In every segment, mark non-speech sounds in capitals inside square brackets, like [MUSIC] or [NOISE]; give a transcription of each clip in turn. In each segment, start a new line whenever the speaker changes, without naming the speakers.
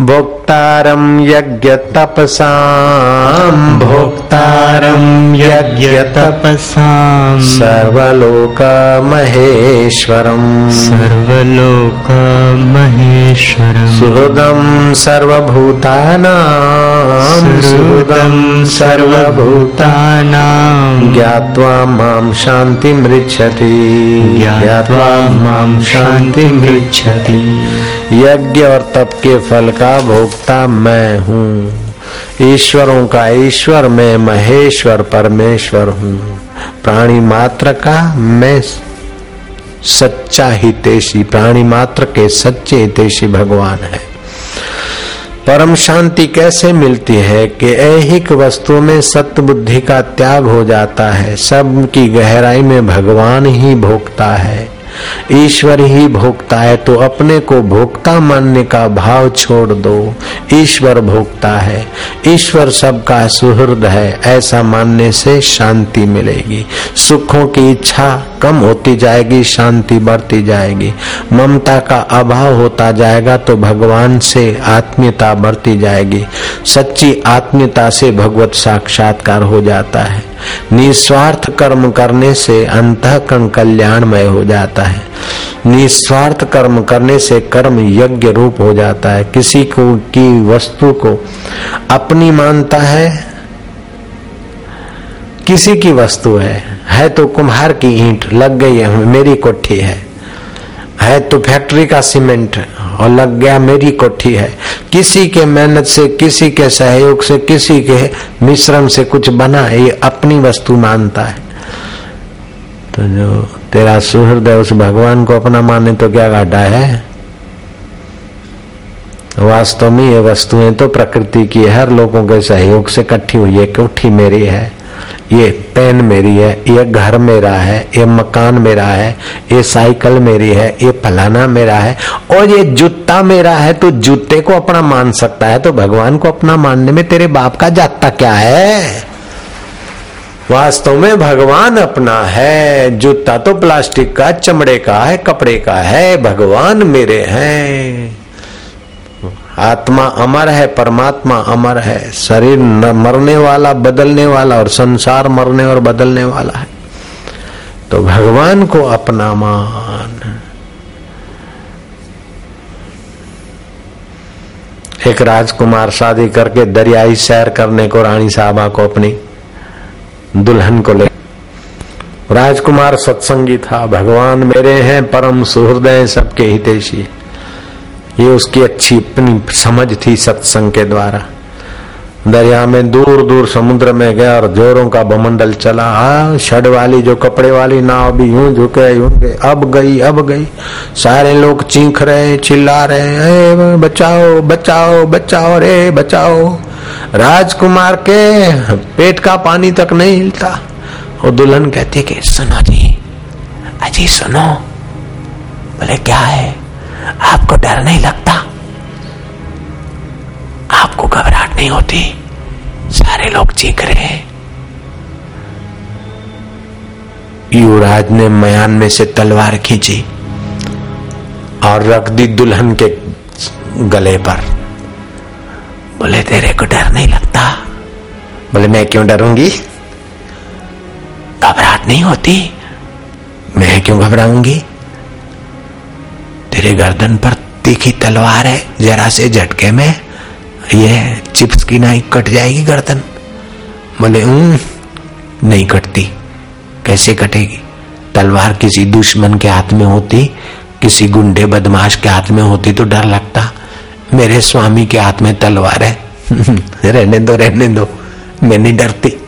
भोक्तारं यज्ञतपसाम्।
भोक्तारं यज्ञतपसाम्।
सर्वलोकमहेश्वरम्।
सर्वलोकमहेश्वरम्।
सुहृदं सर्वभूतानां
सुहृदं सर्वभूतानां
ज्ञात्वा माँ शान्तिमृच्छति
ज्ञात्वा माँ शान्तिमृच्छति
यज्ञ और तप के फल का भोक्ता मैं हूँ। ईश्वरों का ईश्वर, मैं महेश्वर, परमेश्वर हूँ। प्राणी मात्र का मैं सच्चा हितेशी प्राणी मात्र के सच्चे हितेशी भगवान है। परम शांति कैसे मिलती है कि ऐहिक वस्तुओं में सत्य बुद्धि का त्याग हो जाता है। सब की गहराई में भगवान ही भोगता है। ईश्वर ही भोगता है तो अपने को भोक्ता मानने का भाव छोड़ दो। ईश्वर भोगता है, ईश्वर सबका सुहृद है, ऐसा मानने से शांति मिलेगी। सुखों की इच्छा कम होती जाएगी, शांति बढ़ती जाएगी। ममता का अभाव होता जाएगा तो भगवान से आत्मीयता बढ़ती जाएगी। सच्ची आत्मीयता से भगवत साक्षात्कार हो जाता है। निस्वार्थ कर्म करने से अंतकरण कल्याणमय हो जाता है। निस्वार्थ कर्म करने से कर्म यज्ञ रूप हो जाता है। किसी को की वस्तु को अपनी मानता है, किसी की वस्तु है। है तो कुम्हार की ईंट, लग गई है, मेरी कोठी है। है तो फैक्ट्री का सीमेंट और लग गया मेरी कोठी है। किसी के मेहनत से, किसी के सहयोग से, किसी के मिश्रण से कुछ बना है, ये अपनी वस्तु मानता है। तो जो तेरा सुहृदय उस भगवान को अपना माने तो क्या घाटा है? वास्तव में ये वस्तुएँ तो प्रकृति की हर लोगों के सहयोग से इकट्ठी हुई है कोठी मेरी है। ये पेन मेरी है, ये घर मेरा है, ये मकान मेरा है, ये साइकिल मेरी है, ये फलाना मेरा है और ये जूता मेरा है तो जूते को अपना मान सकता है तो भगवान को अपना मानने में तेरे बाप का जाता क्या है? वास्तव में भगवान अपना है, जूता तो प्लास्टिक का, चमड़े का है, कपड़े का है, भगवान मेरे हैं। आत्मा अमर है, परमात्मा अमर है। शरीर मरने वाला, बदलने वाला और संसार मरने और बदलने वाला है। तो भगवान को अपना मान। एक राजकुमार शादी करके दरियाई सैर करने को रानी साहबा को अपनी दुल्हन को ले राजकुमार सत्संगी था, भगवान मेरे हैं, परम सुहृदय सबके हितेशी ये उसकी अच्छी अपनी समझ थी सत्संग के द्वारा। दरिया में दूर दूर समुद्र में गया और जोरों का बमंडल चला। हाँ छड़ वाली जो कपड़े वाली नाव भी यूँ झुके, यूँ गए अब गई अब गई। सारे लोग चीख रहे, चिल्ला रहे। अरे बचाओ बचाओ बचाओ रे, बचाओ। राजकुमार के पेट का पानी तक नहीं हिलता। और दुल्हन कहती कि, सुनो जी, अजी सुनो। बोले, क्या है? आपको डर नहीं लगता? आपको घबराहट नहीं होती? सारे लोग चीख रहे हैं। युवराज ने मयान में से तलवार खींची और रख दी दुल्हन के गले पर। बोले तेरे को डर नहीं लगता? बोले मैं क्यों डरूँगी? घबराहट नहीं होती? मैं क्यों घबराऊँगी? तेरे गर्दन पर तीखी तलवार है। जरा से झटके में ये चिप्स की नाई कट जाएगी गर्दन। बोले नहीं कटती। कैसे कटेगी? तलवार किसी दुश्मन के हाथ में होती, किसी गुंडे बदमाश के हाथ में होती तो डर लगता। मेरे स्वामी के हाथ में तलवार है। [LAUGHS] रहने दो रहने दो। मैं नहीं डरती।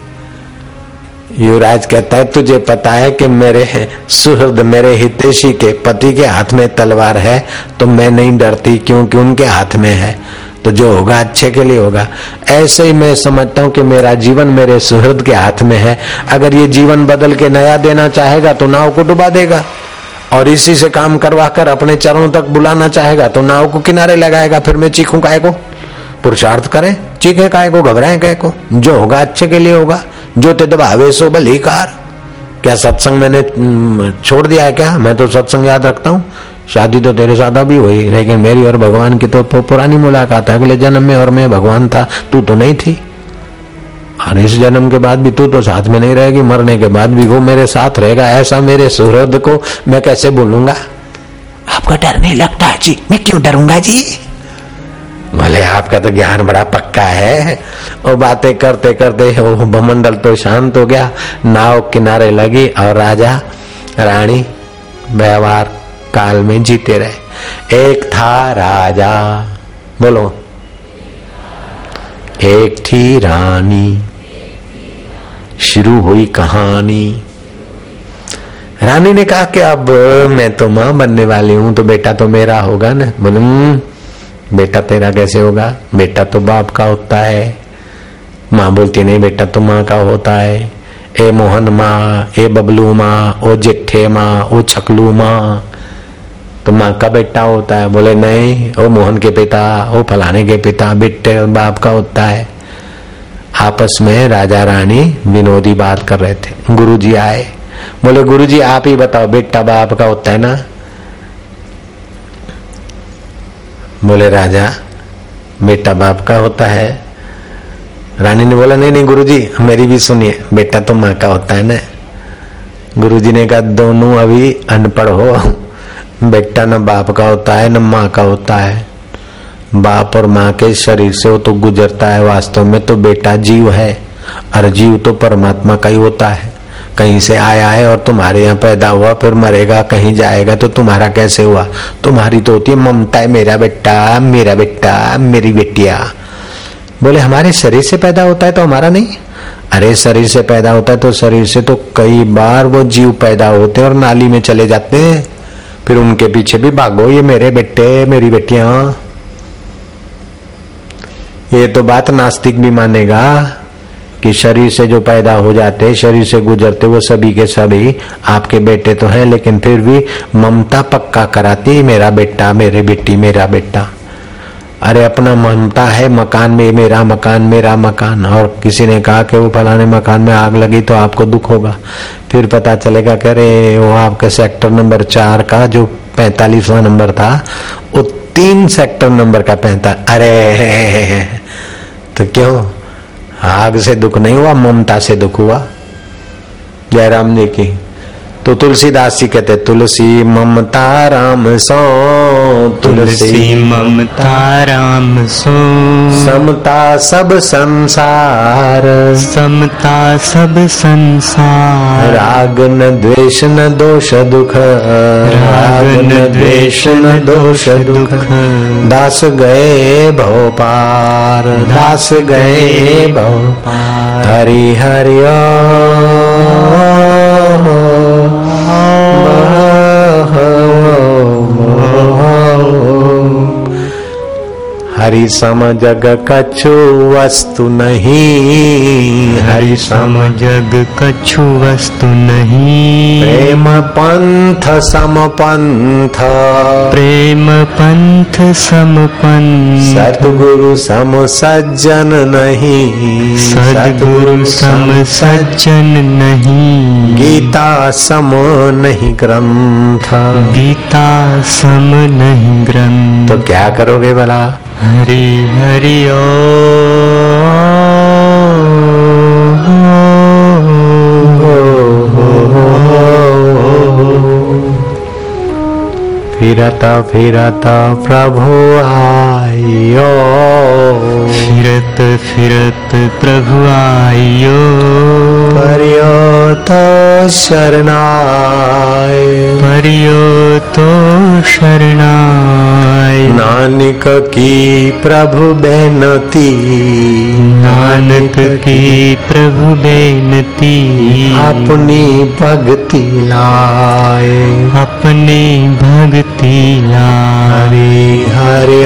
युवराज कहता है, तुझे पता है कि मेरे सुहृद मेरे हितेशी के पति के हाथ में तलवार है तो मैं नहीं डरती क्योंकि उनके हाथ में है। तो जो होगा अच्छे के लिए होगा। ऐसे ही मैं समझता हूँ कि मेरा जीवन मेरे सुहृद के हाथ में है। अगर ये जीवन बदल के नया देना चाहेगा तो नाव को डुबा देगा। और इसी से काम करवा कर अपने चरणों तक बुलाना चाहेगा तो नाव को किनारे लगाएगा, फिर मैं चीखू काय को? पुरुषार्थ करें, चीखे काय को, घबराए काय को? जो होगा अच्छे के लिए होगा। जो ते दबावे सो भली कार। क्या सत्संग मैंने छोड़ दिया है क्या? मैं तो सत्संग याद रखता हूँ। शादी तो तेरे साथ अभी हुई, लेकिन मेरी और भगवान की तो पुरानी मुलाकात है। अगले जन्म में और मैं भगवान था, तू तो नहीं थी। और इस जन्म के बाद भी तू तो साथ में नहीं रहेगी, मरने के बाद भी वो मेरे साथ रहेगा, ऐसा मेरे सुहृद को मैं कैसे बोलूँगा आपको डर नहीं लगता जी, मैं क्यों डरूँगा जी? भले आपका तो ज्ञान बड़ा पक्का है। वो बातें करते करते वो भमंडल तो शांत हो गया। नाव किनारे लगी और राजा, रानी, व्यवहार काल में जीते रहे। एक था राजा। बोलो। एक थी रानी। शुरू हुई कहानी। रानी ने कहा कि अब मैं तो माँ बनने वाली हूँ तो बेटा तो मेरा होगा ना। बोले बेटा तेरा कैसे होगा? बेटा तो बाप का होता है। माँ बोलती नहीं बेटा तो माँ का होता है। ए मोहन माँ, ए बबलू माँ, ओ जिठे माँ, ओ छकलू माँ। तो माँ का बेटा होता है। बोले, नहीं, ओ मोहन के पिता, ओ फलाने के पिता, बेटे बाप का होता है। आपस में राजा रानी विनोदी बात कर रहे थे। गुरुजी आए। बोले, गुरुजी, आप ही बताओ, बेटा बाप का होता है ना? बोले, राजा, बेटा बाप का होता है। रानी ने बोला, नहीं नहीं, गुरुजी, मेरी भी सुनिए, बेटा तो माँ का होता है ना? गुरुजी ने कहा, दोनों अभी अनपढ़ हो, बेटा न बाप का होता है, न माँ का होता है। बाप और माँ के शरीर से वो तो गुजरता है, वास्तव में तो बेटा जीव है, और जीव तो परमात्मा का ही होता है। कहीं से आया है और तुम्हारे यहाँ पैदा हुआ, फिर मरेगा, कहीं जाएगा तो तुम्हारा कैसे हुआ? तुम्हारी तो होती है, ममता है, मेरा बेटा मेरा बेटा, मेरी बेटिया। बोले, हमारे शरीर से पैदा होता है तो हमारा नहीं? अरे, शरीर से पैदा होता है तो शरीर से तो कई बार वो जीव पैदा होते हैं और नाली में चले जाते हैं। फिर उनके पीछे भी भागो, ये मेरे बेटे, मेरी बेटिया। ये तो बात नास्तिक भी मानेगा। कि शरीर से जो पैदा हो जाते शरीर से गुजरते वो सभी के सभी आपके बेटे तो हैं, लेकिन फिर भी ममता पक्का कराती मेरा बेटा, मेरे बेटी, मेरा बेटा। अरे, अपना ममता है, मकान में, मेरा मकान मेरा मकान। और किसी ने कहा कि वो फलाने मकान में आग लगी तो आपको दुख होगा। फिर पता चलेगा कि अरे, वो आपके सेक्टर नंबर चार का जो पैंतालीसवा नंबर था, वो तीन सेक्टर नंबर का पैंता, अरे तो क्यों? आग से दुख नहीं हुआ ममता से दुख हुआ। जयराम जी की तो तुलसीदास जी कहते तुलसी ममता राम सो
तुलसी ममता राम सो।
समता सब संसार।
समता सब संसार।
राग न द्वेष न दोष दुख।
राग न द्वेष न दोष दुख।
दास गए भव पार दास गए भव हरि हरि हरि सम जग कछु वस्तु नहीं।
हरि सम जग कछु वस्तु नहीं।
प्रेम पंथ सम पंथ।
प्रेम पंथ सम पंथ।
सतगुरु सम सज्जन नहीं।
सदगुरु सम सज्जन नहीं।
गीता सम नहीं ग्रंथ।
गीता सम नहीं ग्रंथ।
तो क्या करोगे भला?
हरि हरि ओ
फिरता फिरता प्रभु आयो
फिरत फिरत प्रभु आयो
परियो तो शरणाय
परियो तो शरणाय
नानक की प्रभु बेनती।
नानक की प्रभु बेनती।
अपनी भक्ति लाए।
अपने भक्ति
हरि हरि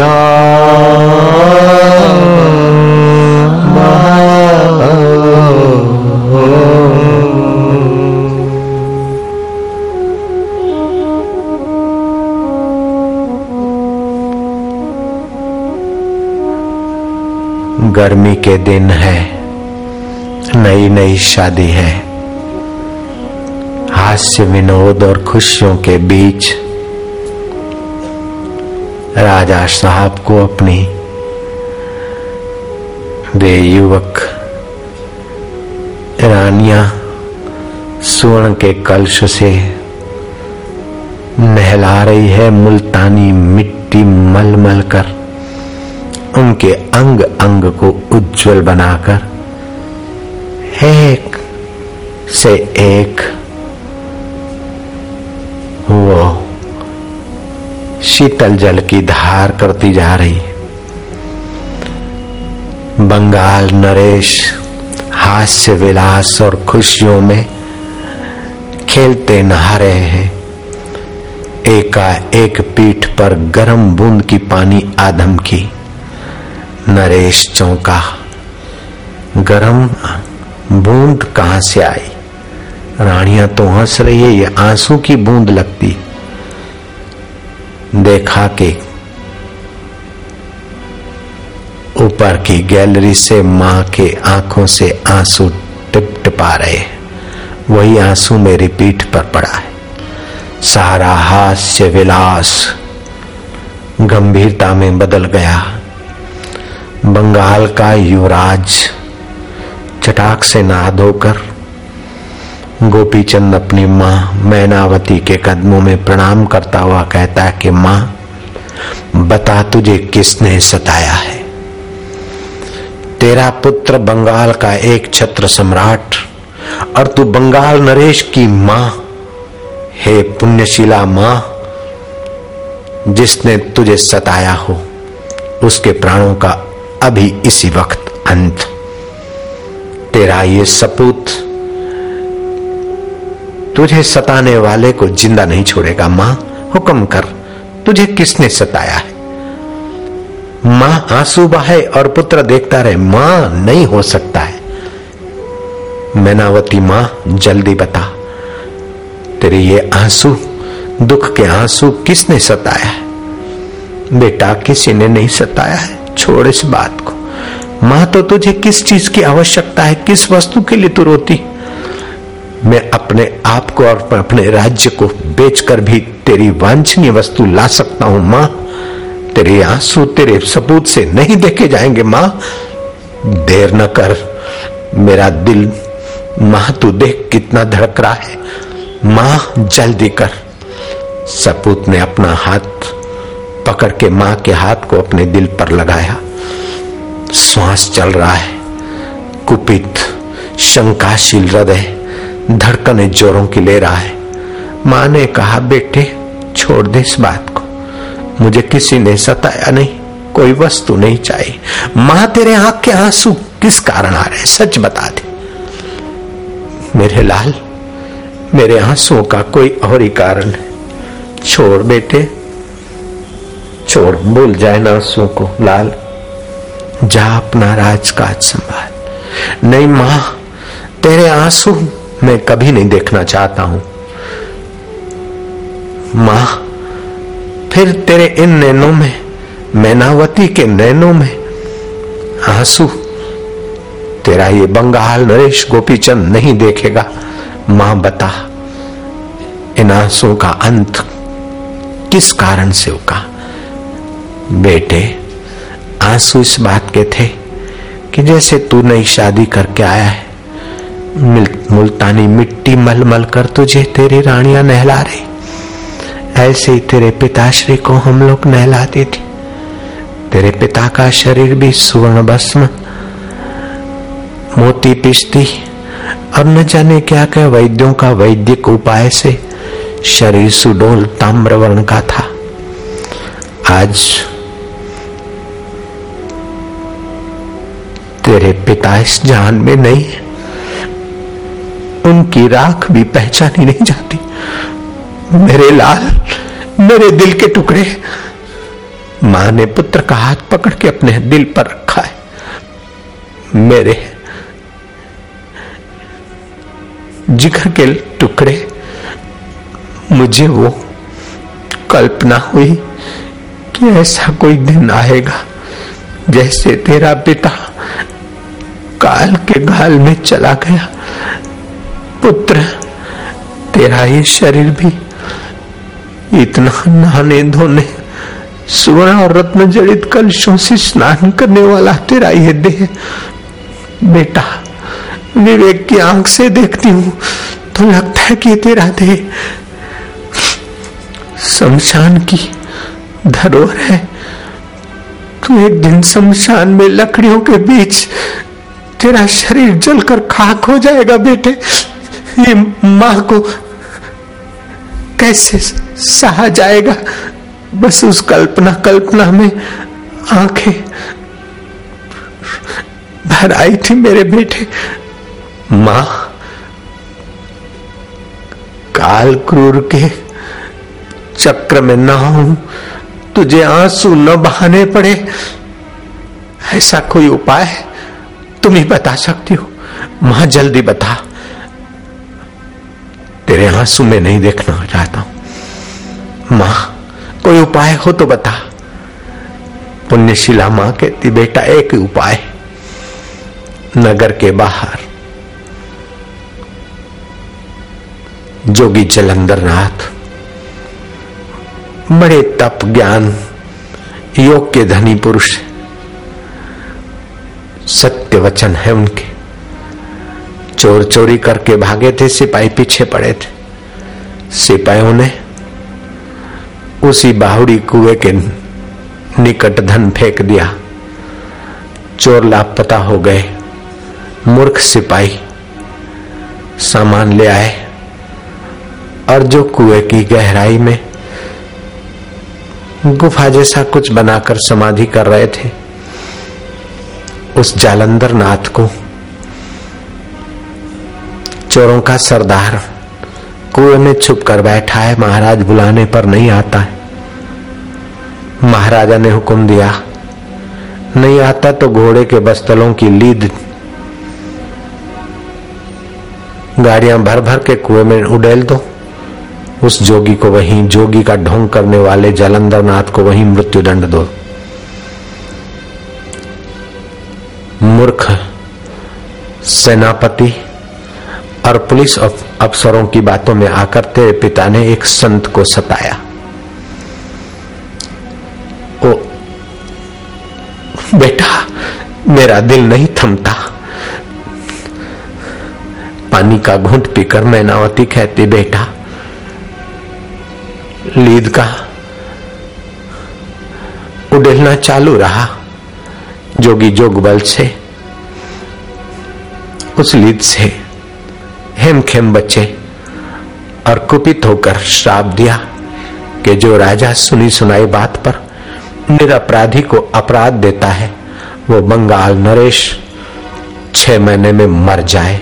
गर्मी के दिन है नई नई शादी है। हास्य, विनोद और खुशियों के बीच राजा साहब को अपनी वे युवक रानिया स्वर्ण के कलश से नहला रही है। मुल्तानी मिट्टी मल मल कर उनके अंग अंग को उज्जवल बनाकर एक से एक वो शीतल जल की धार करती जा रही बंगाल, नरेश, हास्य, विलास और खुशियों में खेलते नहा रहे हैं। एका एक पीठ पर गर्म बूंद की पानी आदम की। नरेश चौंका। गरम बूंद कहाँ से आई? रानिया तो हंस रही है, ये आँसू की बूंद लगती। देखा के ऊपर की गैलरी से माँ के आँखों से आँसू टिप टिपा रहे वही आँसू मेरी पीठ पर पड़ा है। सारा हास्य विलास गंभीरता में बदल गया। बंगाल का युवराज चटाक से नहा धोकर गोपीचंद अपनी माँ मैनावती के कदमों में प्रणाम करता हुआ कहता है कि, माँ, बता तुझे किसने सताया है? तेरा पुत्र बंगाल का एक छत्र सम्राट और तू बंगाल नरेश की माँ। हे पुण्यशिला माँ, जिसने तुझे सताया हो, उसके प्राणों का अभी इसी वक्त अंत। तेरा ये सपूत तुझे सताने वाले को ज़िंदा नहीं छोड़ेगा, माँ। हुक्म कर, तुझे किसने सताया है? माँ आँसू बहाए और पुत्र देखता रहे, माँ नहीं हो सकता है। मैनावती माँ, जल्दी बता, तेरे ये आँसू, दुख के आँसू किसने सताया है? बेटा किसी ने नहीं सताया है, छोड़ इस बात को। माँ तो तुझे किस चीज़ की आवश्यकता है? किस वस्तु के लिए तू रोती? मैं अपने आप को और अपने राज्य को बेचकर भी तेरी वांछनीय वस्तु ला सकता हूँ, माँ। तेरे आँसू तेरे सबूत से नहीं देखे जाएँगे, माँ। देर न कर। मेरा दिल, माँ, तू देख कितना धड़क रहा है। माँ, जल्दी कर। सपूत ने अपना हाथ पकड़ के माँ के हाथ को अपने दिल पर लगाया। श्वास चल रहा है। कुपित, शंकाशील हृदय धड़कने जोरों की ले रहा है। माँ ने कहा, बेटे, छोड़ दे इस बात को। मुझे किसी ने सताया नहीं, कोई वस्तु नहीं चाहिए। माँ, तेरे आँख के आँसू किस कारण आ रहे सच बता दे। मेरे लाल, मेरे आंसुओं का कोई और ही कारण है। छोड़ बेटे, छोड़। भूल जाए ना आंसुओं को, लाल। जा अपना राजकाज संभाल। नहीं माँ, तेरे आँसू मैं कभी नहीं देखना चाहता हूँ। माँ, फिर तेरे इन नैनों में, मैनावती के नैनों में, आँसू। तेरा ये बंगाल नरेश गोपीचंद नहीं देखेगा। माँ बता, इन आंसुओं का अंत किस कारण से होगा? बेटे, आँसू इस बात के थे कि जैसे तू नई शादी करके आया है मुल्तानी मिट्टी मल मल कर तुझे, तेरी रानियाँ नहला रही। ऐसे ही तेरे पिताश्री को हम लोग नहलाते थे। तेरे पिता का शरीर भी सुवर्ण भस्म मोती पिश्ती और न जाने क्या क्या वैद्यों का वैदिक उपाय से शरीर सुडोल ताम्र वर्ण का था। आज तेरे पिता इस जान में नहीं है। उनकी राख भी पहचानी नहीं जाती। मेरे लाल, मेरे दिल के टुकड़े। माँ ने पुत्र का हाथ पकड़ के अपने दिल पर रखा है। मेरे जिगर के टुकड़े, मुझे वो कल्पना हुई कि ऐसा कोई दिन आएगा जैसे तेरा पिता काल के गाल में चला गया। पुत्र, तेरा ये शरीर भी इतना नहाने धोने, सुवर्ण और रत्न जड़ित कलशों से स्नान करने वाला तेरा ये देह। बेटा, विवेक की आँख से देखती हूँ तो लगता है कि तेरा देह शमशान की धरोहर है। तू एक दिन शमशान में लकड़ियों के बीच तेरा शरीर जलकर खाक हो जाएगा बेटे। ये माँ को कैसे सहा जाएगा? बस उस कल्पना कल्पना में आँखें भर आई थी मेरे बेटे। माँ, काल क्रूर के चक्र में ना हूँ, तुझे आँसू न बहाने पड़े। ऐसा कोई उपाय? तुम ही बता सकती हो। माँ, जल्दी बता। तेरे आँसू में नहीं देखना चाहता हूँ। माँ, कोई उपाय हो तो बता। पुण्यशिला माँ कहती, बेटा, एक उपाय। नगर के बाहर। जोगी जलंधर नाथ बड़े तप ज्ञान योग के धनी पुरुष। सत्य वचन है उनके। चोर चोरी करके भागे थे, सिपाही पीछे पड़े थे। सिपाहियों ने उसी बाहुड़ी कुएँ के निकट धन फेंक दिया। चोर लापता हो गए। मूर्ख सिपाही सामान ले आए और जो कुएँ की गहराई में गुफा जैसा कुछ बनाकर समाधि कर रहे थे, उस जालंधर नाथ को चोरों का सरदार। कुएँ में छुप कर बैठा है, महाराज बुलाने पर नहीं आता है। महाराजा ने हुक्म दिया, नहीं आता तो घोड़े के बस्तलों की लीद। गाड़ियाँ भर भर के कुएँ में उड़ेल दो। उस जोगी को वहीं, जोगी का ढोंग करने वाले जलंधर नाथ को वहीं मृत्यु दंड दो। मूर्ख, सेनापति और पुलिस अफसरों की बातों में आकर तेरे पिता ने एक संत को सताया। ओ, बेटा, मेरा दिल नहीं थमता। पानी का घूंट पीकर मैनावती कहती, बेटा, लीद का उड़ेलना चालू रहा। जोगी जोग बल से, उस लीद से हेम खेम बचे और कुपित होकर श्राप दिया कि जो राजा सुनी सुनाई बात पर निरपराधी को अपराध देता है, वो बंगाल नरेश छह महीने में मर जाए।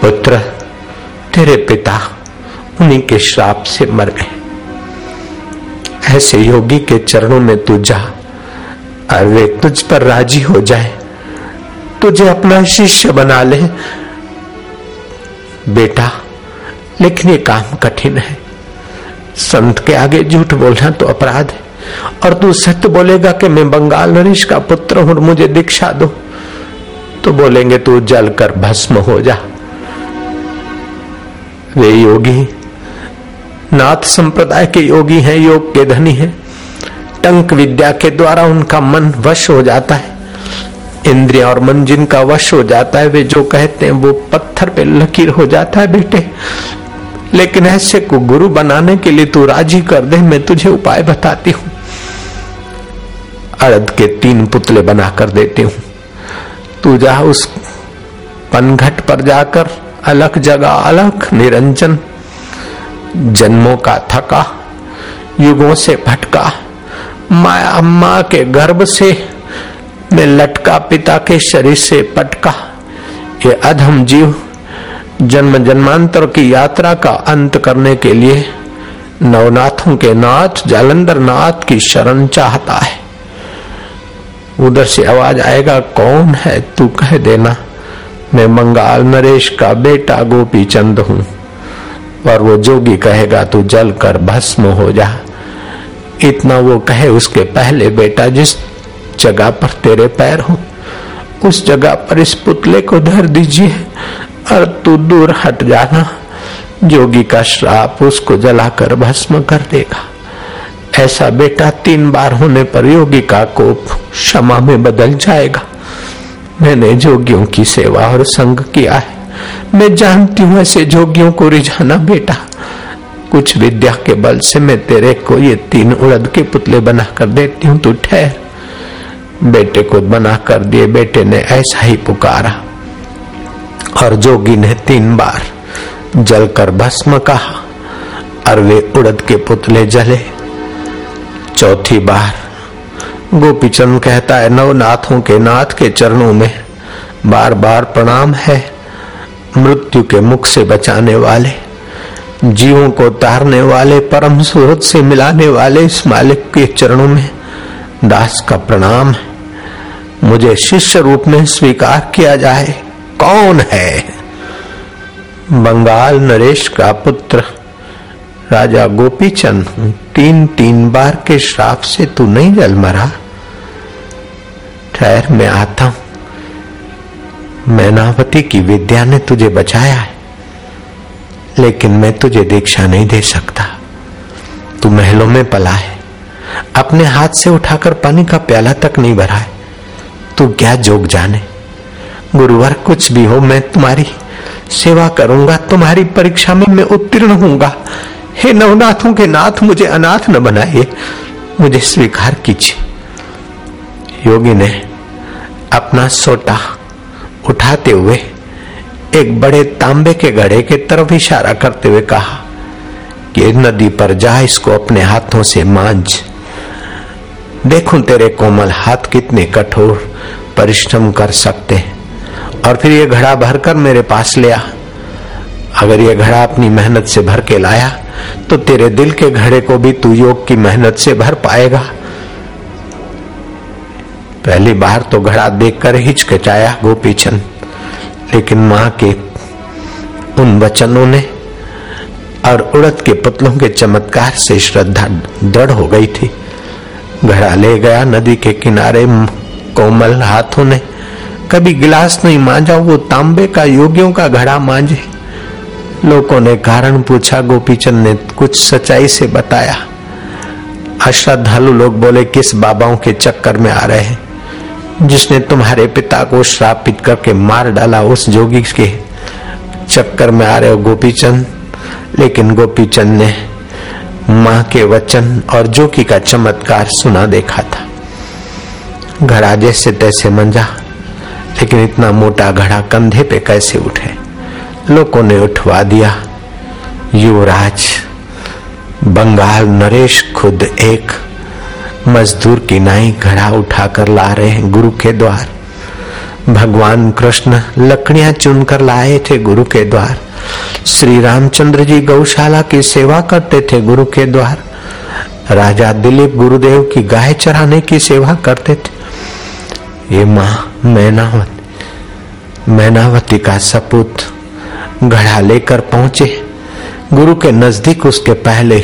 पुत्र, तेरे पिता उन्हीं के श्राप से मर। गए ऐसे योगी के चरणों में तू जा, और वे तुझ पर राज़ी हो जाए। तुझे अपना शिष्य बना ले बेटा लेकिन ये काम कठिन है। संत के आगे झूठ बोलना तो अपराध है। और तू सत्य बोलेगा कि मैं बंगाल नरेश का पुत्र हूँ मुझे दीक्षा दो। तो बोलेंगे, तू जल कर भस्म हो जा। वे योगी, नाथ संप्रदाय के योगी हैं, योग के धनी हैं। टंक विद्या के द्वारा उनका मन वश हो जाता है। इंद्रिया और मन जिनका वश हो जाता है, वे जो कहते हैं, वो पत्थर पे लकीर हो जाता है बेटे। लेकिन ऐसे को गुरु बनाने के लिए तू राज़ी कर दे, मैं तुझे उपाय बताती हूँ। अड़द के तीन पुतले बनाकर देती हूँ। तू जा उस पनघट पर जाकर, अलग जगह, अलग निरंजन, जन्मों का थका, युगों से भटका, माया अम्मा के गर्भ से मैं लटका पिता के शरीर से पटका। ये अधम जीव जन्म जन्मांतर की यात्रा का अंत करने के लिए नवनाथों के नाथ, जालंधर नाथ की शरण चाहता है। उधर से आवाज़ आएगा, कौन है? तू कह देना। मैं मंगाल नरेश का बेटा गोपी चंद हूँ। और वो जोगी कहेगा, तू जल कर भस्म हो जा। इतना वो कहे उसके पहले बेटा, जिस जगह पर तेरे पैर हो। उस जगह पर इस पुतले को धर दीजिए और तू दूर हट जाना। जोगी का श्राप उसको जलाकर भस्म कर देगा। ऐसा बेटा तीन बार होने पर योगी का कोप क्षमा में बदल जाएगा। मैंने जोगियों की सेवा और संग किया है। मैं जानती हूँ ऐसे जोगियों को रिझाना बेटा। कुछ विद्या के बल से मैं तेरे को ये तीन उड़द के पुतले बना कर देती हूँ। तू ठहर। बेटे को बना कर दिए। बेटे ने ऐसा ही पुकारा। और जोगी ने तीन बार जलकर भस्म कहा और वे उड़द के पुतले जले। चौथी बार गोपीचंद कहता है, नवनाथों के नाथ के चरणों में बार बार प्रणाम है। मृत्यु के मुख से बचाने वाले, जीवों को तारने वाले, परम सूरत से मिलाने वाले इस मालिक के चरणों में दास का प्रणाम मुझे शिष्य रूप में स्वीकार किया जाए। कौन है? बंगाल नरेश का पुत्र। राजा गोपीचंद, तीन तीन बार के श्राप से तू नहीं जल मरा। ठहर, मैं आता हूँ। मैनावती की विद्या ने तुझे बचाया है। लेकिन मैं तुझे दीक्षा नहीं दे सकता। तू महलों में पला है। अपने हाथ से उठाकर पानी का प्याला तक नहीं भरा है तू क्या जोग जाने? गुरुवार कुछ भी हो, मैं तुम्हारी सेवा करूँगा, तुम्हारी परीक्षा में मैं उत्तीर्ण हूँगा हे नवनाथों के नाथ, मुझे अनाथ न बनाइए, मुझे स्वीकार कीजिए। योगी ने अपना सोटा उठाते हुए एक बड़े तांबे के घड़े के तरफ़ इशारा करते हुए कहा कि नदी पर जा, इसको अपने हाथों से मांझ। देखूँ तेरे कोमल हाथ कितने कठोर परिश्रम कर सकते हैं। और फिर ये घड़ा भरकर मेरे पास ले आ। अगर ये घड़ा अपनी मेहनत से भर के लाया तो तेरे दिल के घड़े को भी तू योग की मेहनत से भर पाएगा। पहली बार तो घड़ा देखकर हिचकिचाया गोपीचंद, लेकिन माँ के उन वचनों ने और उड़द के पुतलों के चमत्कार से श्रद्धा दृढ़ हो गई थी। घड़ा ले गया नदी के किनारे कोमल हाथों ने। कभी गिलास नहीं मांझा, वो तांबे का योगियों का घड़ा मांझे। लोगों ने कारण पूछा, गोपीचंद ने कुछ सच्चाई से बताया। अश्रद्धालु लोग बोले, किस बाबाओं के चक्कर में आ रहे हैं? जिसने तुम्हारे पिता को श्रापित करके मार डाला, उस जोगी के चक्कर में आ रहे हो गोपीचंद। लेकिन गोपीचंद ने माँ के वचन और जोकी का चमत्कार सुना देखा था। घड़ा जैसे तैसे मंजा, लेकिन इतना मोटा घड़ा कंधे पे कैसे उठे? लोगों ने उठवा दिया। युवराज, बंगाल नरेश खुद एक मजदूर की नाई घड़ा उठाकर ला रहे हैं गुरु के द्वार। भगवान कृष्ण लकड़ियाँ चुनकर लाए थे गुरु के द्वार। श्री रामचंद्र जी गौशाला की सेवा करते थे गुरु के द्वार। राजा दिलीप गुरुदेव की गाय चराने की सेवा करते थे। ये माँ मैनावती मैनावती का सपूत घड़ा लेकर पहुँचे। गुरु के नज़दीक उसके पहले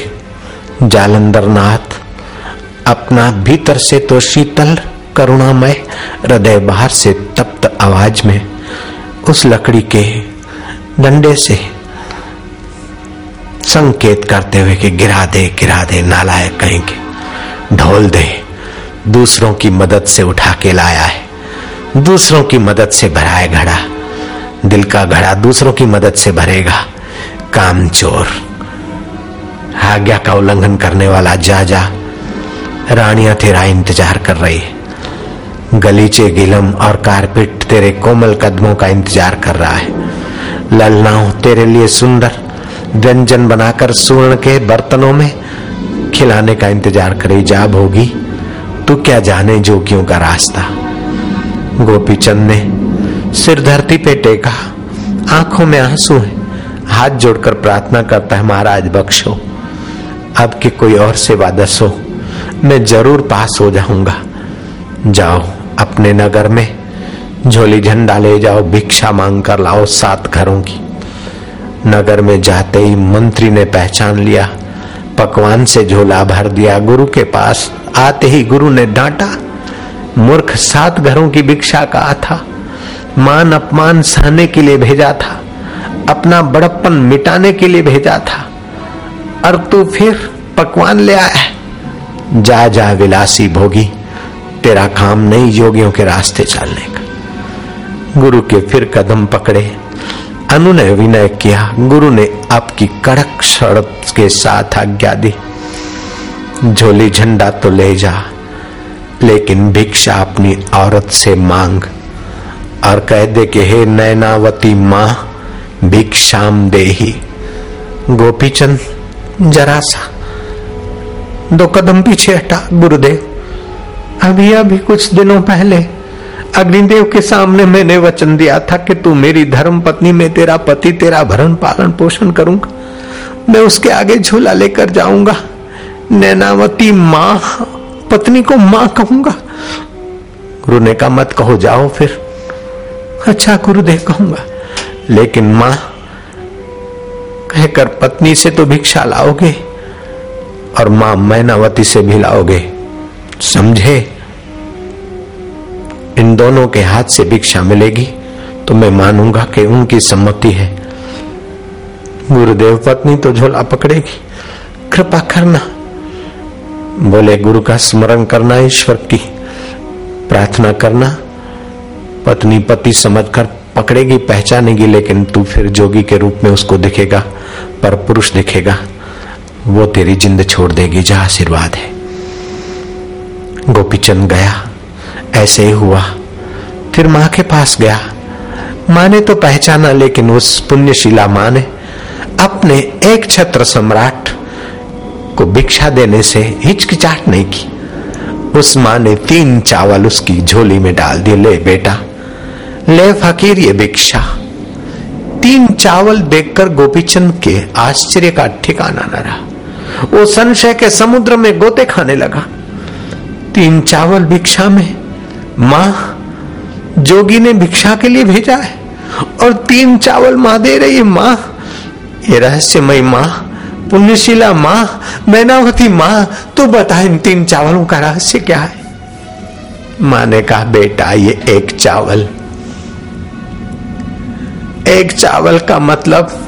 जालंधर नाथ अपना भीतर से तो शीतल करुणामय, हृदय बाहर से तप्त आवाज़ में उस लकड़ी के डंडे से संकेत करते हुए कि गिरा दे गिरा दे, नालायक कहीं के ढोल दे, दूसरों की मदद से उठा के लाया है। दूसरों की मदद से भरा है घड़ा, दिल का घड़ा दूसरों की मदद से भरेगा, काम चोर। आज्ञा का उल्लंघन करने वाला जा जा रानियाँ तेरा इंतज़ार कर रही है। गलीचे गिलम और कारपेट तेरे कोमल कदमों का इंतज़ार कर रहा है। ललनाओ तेरे लिए सुंदर व्यंजन बनाकर सुवर्ण के बर्तनों में खिलाने का इंतज़ार करे, जाब होगी। तो क्या जाने जोगियों का रास्ता? गोपी चंद ने सिर धरती पे टेका। आँखों में आँसू है। हाथ जोड़कर प्रार्थना करता है, महाराज, बख्शो। अब की कोई और सेवा दसो, मैं ज़रूर पास हो जाऊँगा। जाओ, अपने नगर में झोली झंडा ले जाओ, भिक्षा मांग कर लाओ सात घरों की। नगर में जाते ही मंत्री ने पहचान लिया। पकवान से झोला भर दिया। गुरु के पास आते ही गुरु ने डांटा। मूर्ख सात घरों की भिक्षा का था मान अपमान सहने के लिए भेजा था। अपना बड़प्पन मिटाने के लिए भेजा था। और तू फिर पकवान ले आया जा जा विलासी भोगी, तेरा काम नहीं योगियों के रास्ते चलने का। गुरु के फिर कदम पकड़े। अनु ने विनय किया, गुरु ने आपकी कड़क शर्त के साथ आज्ञा दी। झोली झंडा तो ले जा, लेकिन भिक्षा अपनी औरत से मांग और कह दे कि हे नैनावती माँ, भिक्षाम देही गोपीचंद, जरा सा, दो कदम पीछे हटा, गुरुदेव। अभी अभी कुछ दिनों पहले अग्निदेव के सामने मैंने वचन दिया था कि तू मेरी धर्म पत्नी, में तेरा पति, तेरा भरण पालन पोषण करूँगा। मैं उसके आगे झूला लेकर जाऊँगा। नैनावती माँ, पत्नी को माँ कहूँगा। गुरु ने कहा, मत कहो, जाओ फिर। अच्छा गुरुदेव, कहूँगा। लेकिन माँ, कहकर पत्नी से तो भिक्षा लाओगे और माँ मैनावती से भी लाओगे। समझे? इन दोनों के हाथ से भिक्षा मिलेगी तो मैं मानूँगा कि उनकी सम्मति है। गुरुदेव, पत्नी तो झोला पकड़ेगी। कृपा करना। बोले, गुरु का स्मरण करना ईश्वर की। प्रार्थना करना। पत्नी पति समझकर पकड़ेगी, पहचानेगी, लेकिन तू फिर जोगी के रूप में उसको दिखेगा, पर पुरुष दिखेगा। वो तेरी जिंद छोड़ देगी जा आशीर्वाद है। गोपीचंद गया। ऐसे ही हुआ। फिर माँ के पास गया। माँ ने तो पहचाना, लेकिन उस पुण्यशिला माँ ने अपने एक छत्र सम्राट को भिक्षा देने से हिचकिचाट नहीं की। उस माँ ने तीन चावल उसकी झोली में डाल दिए। ले बेटा, ले फकीर, ये भिक्षा। तीन चावल देखकर गोपीचंद के आश्चर्य का ठिकाना न रहा। वो संशय के समुद्र में गोते खाने लगा। तीन चावल भिक्षा में माँ, जोगी ने भिक्षा के लिए भेजा है और तीन चावल माँ दे रही है माँ। ये रहस्यमय माँ, पुण्यशिला माँ, मैनावती माँ तो बता इन तीन चावलों का रहस्य क्या है? माँ ने कहा, बेटा, ये एक चावल। एक चावल का मतलब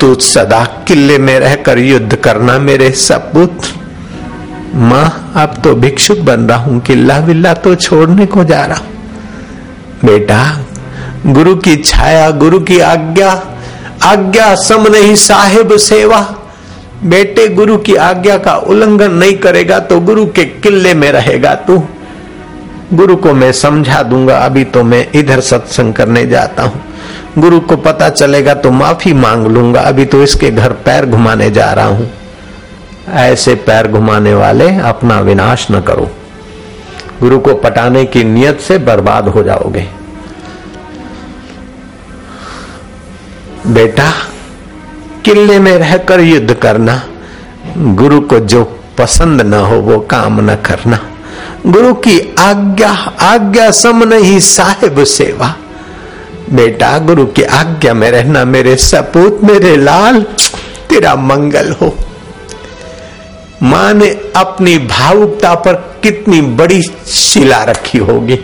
तू सदा किले में रहकर युद्ध करना मेरे सपूत माँ अब तो भिक्षुक बन रहा हूँ किला विल्ला तो छोड़ने को जा रहा हूँ। बेटा, गुरु की छाया, गुरु की आज्ञा आज्ञा सम नहीं साहेब सेवा। बेटे, गुरु की आज्ञा का उल्लंघन नहीं करेगा तो गुरु के किले में रहेगा तू। गुरु को मैं समझा दूँगा, अभी तो मैं इधर सत्संग करने जाता हूँ। गुरु को पता चलेगा तो माफ़ी मांग लूँगा, अभी तो इसके घर पैर घुमाने जा रहा हूँ। ऐसे पैर घुमाने वाले अपना विनाश न करो। गुरु को पटाने की नियत से बर्बाद हो जाओगे। बेटा, किले में रहकर युद्ध करना, गुरु को जो पसंद न हो वो काम न करना। गुरु की आज्ञा आज्ञा सम नहीं साहेब सेवा। बेटा, गुरु की आज्ञा में रहना मेरे सपूत, मेरे लाल, तेरा मंगल हो। माँ ने अपनी भावुकता पर कितनी बड़ी शिला रखी होगी।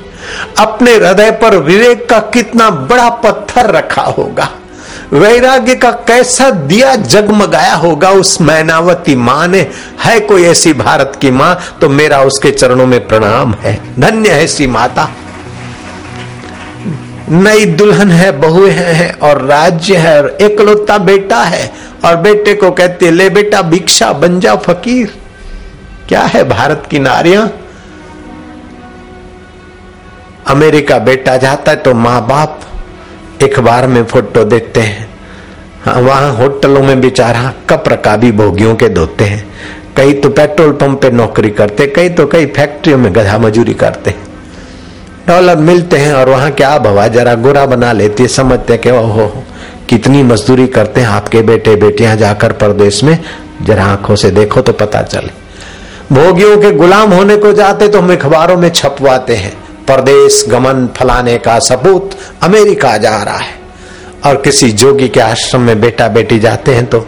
अपने हृदय पर विवेक का कितना बड़ा पत्थर रखा होगा। वैराग्य का कैसा दिया जगमगाया होगा उस मैनावती माँ ने। है कोई ऐसी भारत की माँ? तो मेरा उसके चरणों में प्रणाम है। धन्य है सी माता। नई दुल्हन है, बहू है और राज्य है, और एकलौता बेटा है। और बेटे को कहते ले बेटा, भिक्षा, बन जा फकीर। क्या है भारत की नारियाँ? अमेरिका बेटा जाता है तो माँ बाप अखबार में फ़ोटो देते हैं। हाँ वहाँ होटलों में बेचारा कप रकाबी भोगियों के धोते हैं। कई तो पेट्रोल पंप पे नौकरी करते, कई तो कई फैक्ट्रियों में गधा मजूरी करते हैं। डॉलर मिलते हैं और वहाँ क्या भवा जरा गोरा बना लेती है। समझते कि ओहो, कितनी मजदूरी करते हैं आपके बेटे बेटियाँ जाकर परदेश में। जरा आँखों से देखो तो पता चले। भोगियों के गुलाम होने को जाते तो हम अखबारों में छपवाते हैं। परदेश गमन फलाने का सबूत अमेरिका जा रहा है। और किसी जोगी के आश्रम में बेटा बेटी जाते हैं तो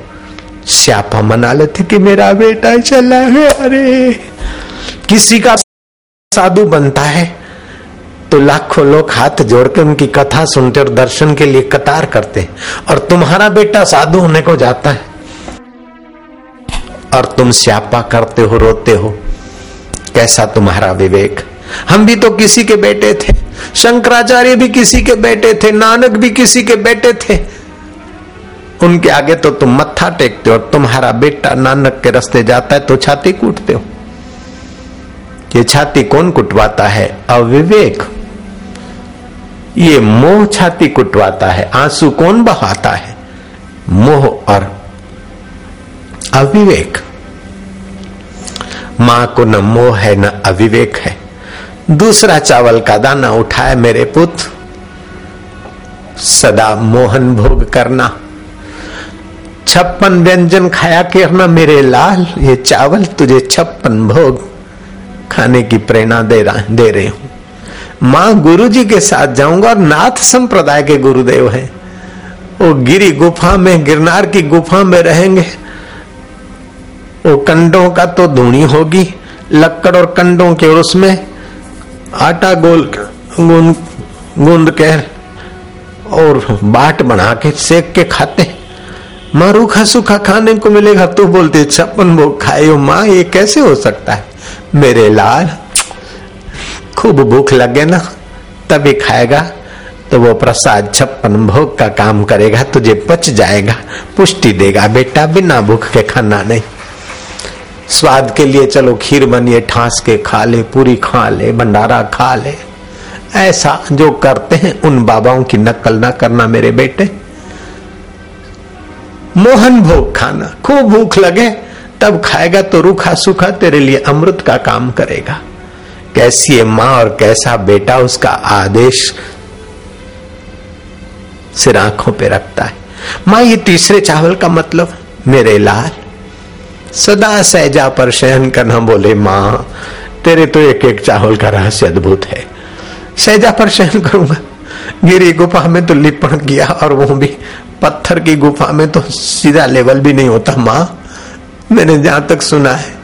स्यापा मना लेते कि मेरा बेटा चला है। अरे, किसी का साधु बनता है। तो लाखों लोग हाथ जोड़कर उनकी कथा सुनते और दर्शन के लिए कतार करते और तुम्हारा बेटा साधु होने को जाता है। और तुम स्यापा करते हो, रोते हो। कैसा तुम्हारा विवेक? हम भी तो किसी के बेटे थे। शंकराचार्य भी किसी के बेटे थे। नानक भी किसी के बेटे थे। उनके आगे तो तुम मत्था टेकते हो और तुम्हारा बेटा नानक के रास्ते जाता है तो छाती कूटते हो। ये छाती कौन कुटवाता है? अविवेक। ये मोह छाती कुटवाता है, आँसू कौन बहाता है? मोह और अविवेक। माँ को न मोह है, न अविवेक है। दूसरा चावल का दाना उठाए मेरे पुत्र सदा मोहन भोग करना। छप्पन व्यंजन खाया के करना मेरे लाल। ये चावल तुझे छप्पन भोग खाने की प्रेरणा दे रहा दे रहे हूँ। माँ गुरु जी के साथ जाऊँगा और नाथ संप्रदाय के गुरुदेव हैं। वो गिरी गुफा में, गिरनार की गुफा में रहेंगे। वो कंडों का तो धूणी होगी, लक्कड़ और कंडों के और उसमें आटा गोल गूंद गूंद के और बाट बना के सेक के खाते माँ, रूखा सूखा खाने को मिलेगा? तू बोलते छप्पन भोग खाए माँ, ये कैसे हो सकता है? मेरे लाल खूब भूख लगे ना, तभी खाएगा तो वो प्रसाद छप्पन भोग का काम करेगा, तुझे पच जाएगा, पुष्टि देगा बेटा, बिना भूख के खाना नहीं। स्वाद के लिए चलो खीर बनिए, ठास के खा ले, पूरी खा ले, भंडारा खा ले। ऐसा जो करते हैं, उन बाबाओं की नकल ना करना मेरे बेटे। मोहन भोग खाना, खूब भूख लगे, तब खाएगा तो रूखा सूखा तेरे लिए अमृत का काम करेगा। कैसी है माँ और कैसा बेटा, उसका आदेश सिर आँखों पे रखता है। माँ, ये तीसरे चावल का मतलब मेरे लाल। सदा सहजा पर शयन करना बोले, माँ, तेरे तो एक एक चावल का रहस्य अद्भुत है। सहजा पर शयन करूँगा। गिरी गुफा में तो लिपण किया और वो भी, पत्थर की गुफा में तो सीधा लेवल भी नहीं होता, माँ। मैंने जहाँ तक सुना है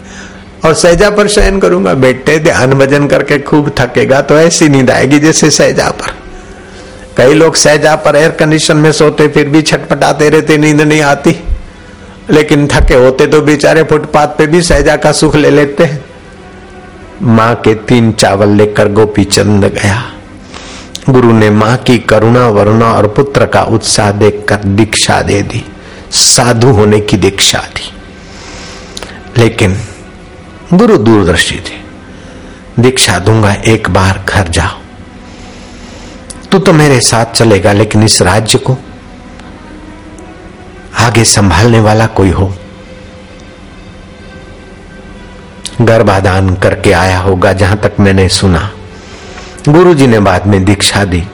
और सहजा पर शयन करूँगा। बेटे, ध्यान भजन करके खूब थकेगा तो ऐसी नींद आएगी जैसे सहजा पर। कई लोग सहजा पर एयर कंडीशन में सोते, फिर भी छटपटाते रहते, नींद नहीं आती। लेकिन थके होते तो बेचारे फुटपाथ पे भी सहजा का सुख ले लेते हैं। माँ के तीन चावल लेकर गोपी चंद गया। गुरु ने माँ की करुणा, वरुणा और पुत्र का उत्साह देखकर दीक्षा दे दी। साधु होने की दीक्षा दी। लेकिन गुरु दूरदर्शी थे। दीक्षा दूँगा, एक बार घर जाओ। तू तो मेरे साथ चलेगा, लेकिन इस राज्य को आगे संभालने वाला कोई हो। गर्भाधान करके आया होगा, जहाँ तक मैंने सुना। गुरुजी ने बाद में दीक्षा दी।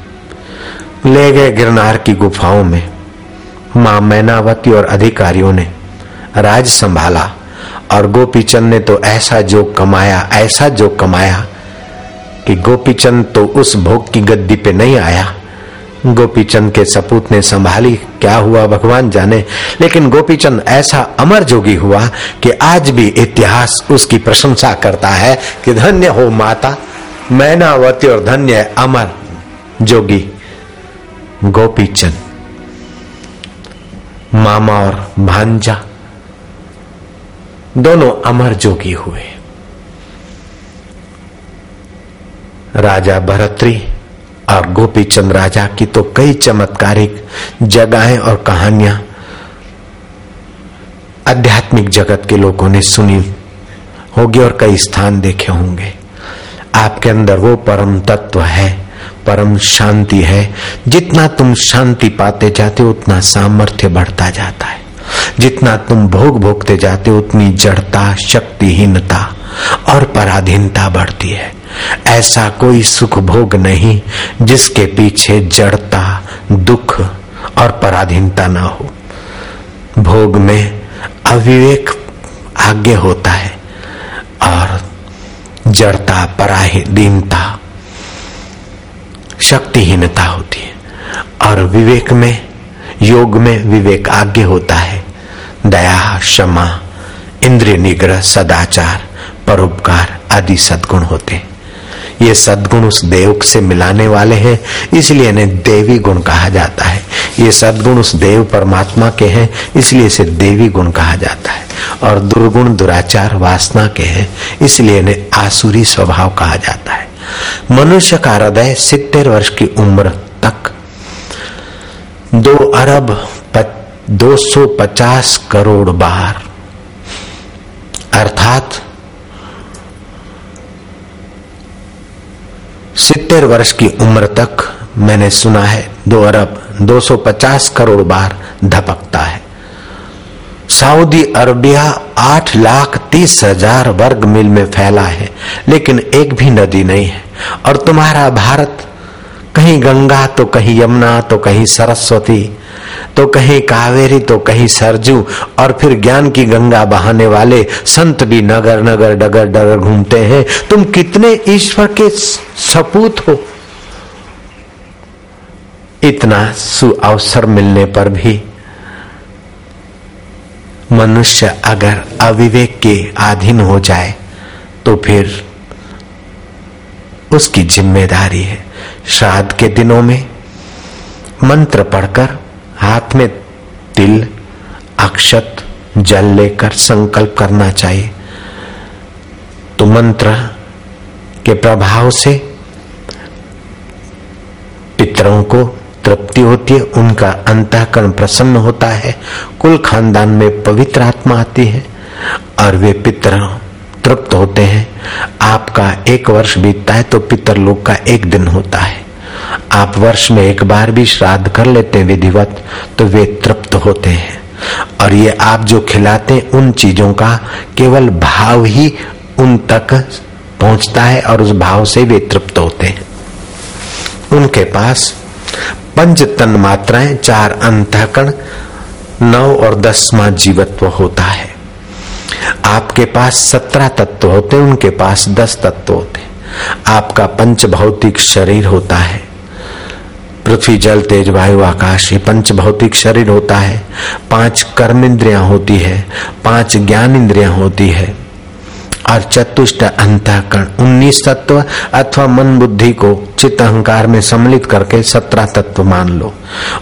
ले गए गिरनार की गुफाओं में। माँ मैनावती और अधिकारियों ने राज संभाला। और गोपीचंद ने तो ऐसा जो कमाया, ऐसा जो कमाया कि गोपीचंद तो उस भोग की गद्दी पे नहीं आया। गोपीचंद के सपूत ने संभाली, क्या हुआ भगवान जाने। लेकिन गोपीचंद ऐसा अमर जोगी हुआ कि आज भी इतिहास उसकी प्रशंसा करता है कि धन्य हो माता, मैनावती और धन्य अमर जोगी गोपीचंद। मामा और भांजा दोनों अमर जोगी हुए। राजा भरतरी और गोपी चंद राजा की तो कई चमत्कारिक जगहें और कहानियाँ आध्यात्मिक जगत के लोगों ने सुनी होगी और कई स्थान देखे होंगे। आपके अंदर वो परम तत्व है, परम शांति है, जितना तुम शांति पाते जाते हो, उतना सामर्थ्य बढ़ता जाता है। जितना तुम भोग भोगते जाते हो, उतनी जड़ता, शक्तिहीनता और पराधीनता बढ़ती है। ऐसा कोई सुख भोग नहीं जिसके पीछे जड़ता, दुख और पराधीनता ना हो। भोग में अविवेक आगे होता है और जड़ता, पराधीनता, शक्तिहीनता होती है। और विवेक में, योग में विवेक आगे होता है। दया, क्षमा, इंद्रिय निग्रह, सदाचार, परोपकार आदि सद्गुण होते। ये सदगुण उस देव से मिलाने वाले हैं, इसलिए इन्हें देवी गुण कहा जाता है। ये सदगुण उस देव परमात्मा के हैं, इसलिए इसे देवी गुण कहा जाता है। और दुर्गुण, दुराचार, वासना के हैं, इसलिए इन्हें आसुरी स्वभाव कहा जाता है। मनुष्य का हृदय सितर वर्ष की उम्र तक दो अरब दो सौ पचास करोड़ बार। अर्थात सितर वर्ष की उम्र तक मैंने सुना है, दो अरब 250 करोड़ बार धपकता है। सऊदी अरबिया आठ लाख तीस हज़ार वर्ग मील में फैला है, लेकिन एक भी नदी नहीं है। और तुम्हारा भारत, कहीं गंगा तो कहीं यमुना तो कहीं सरस्वती तो कहीं कावेरी तो कहीं सरजू, और फिर ज्ञान की गंगा बहाने वाले संत भी नगर नगर, डगर डगर घूमते हैं। तुम कितने ईश्वर के सपूत हो। इतना सु अवसर मिलने पर भी मनुष्य अगर अविवेक के अधीन हो जाए तो फिर उसकी ज़िम्मेदारी है। श्राद्ध के दिनों में मंत्र पढ़कर हाथ में तिल, अक्षत, जल लेकर संकल्प करना चाहिए। तो मंत्र के प्रभाव से पितरों को तृप्ति होती है, उनका अंतःकरण प्रसन्न होता है, कुल खानदान में पवित्र आत्मा आती है और वे पितर तृप्त होते हैं। आपका एक वर्ष बीतता है तो पितर लोग का एक दिन होता है। आप वर्ष में एक बार भी श्राद्ध कर लेते हैं विधिवत तो वे तृप्त होते हैं। और ये आप जो खिलाते हैं उन चीज़ों का केवल भाव ही उन तक पहुँचता है और उस भाव से वे तृप्त होते हैं। उनके पास पंच तन मात्राएँ, चार अंतकण नौ और दसवा जीवत्व होता है। आपके पास सत्रह तत्व होते हैं, उनके पास दस तत्व होते हैं। आपका पंच भौतिक शरीर होता है। पृथ्वी जल, तेज वायु, आकाश, ये पंच भौतिक शरीर होता है। पाँच कर्म इंद्रियाँ होती है, पाँच ज्ञान इंद्रियाँ होती है। और चतुष्ट अंतकरण, उन्नीस तत्व अथवा मन बुद्धि को चित्त अहंकार में सम्मिलित करके सत्रह तत्व मान लो।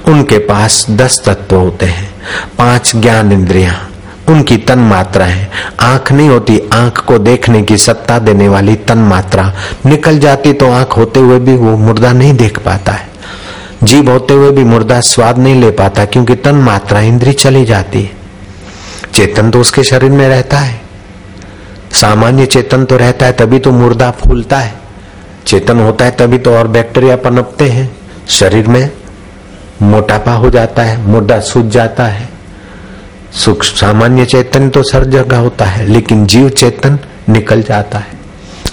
उनके पास दस तत्व होते हैं, पाँच ज्ञान इंद्रिया उनकी तन मात्रा है। आँख नहीं होती, आँख को देखने की सत्ता देने वाली तन मात्रा निकल जाती तो आँख होते हुए भी वो मुर्दा नहीं देख पाता है। जीव होते हुए भी मुर्दा स्वाद नहीं ले पाता क्योंकि तन मात्रा इंद्री चली जाती है। चेतन तो उसके शरीर में रहता है। सामान्य चेतन तो रहता है तभी तो मुर्दा फूलता है। चेतन होता है तभी तो और बैक्टीरिया पनपते हैं। शरीर में मोटापा हो जाता है, मुर्दा सूझ जाता है। सुख सामान्य चेतन तो सर जगह होता है, लेकिन जीव चेतन निकल जाता है।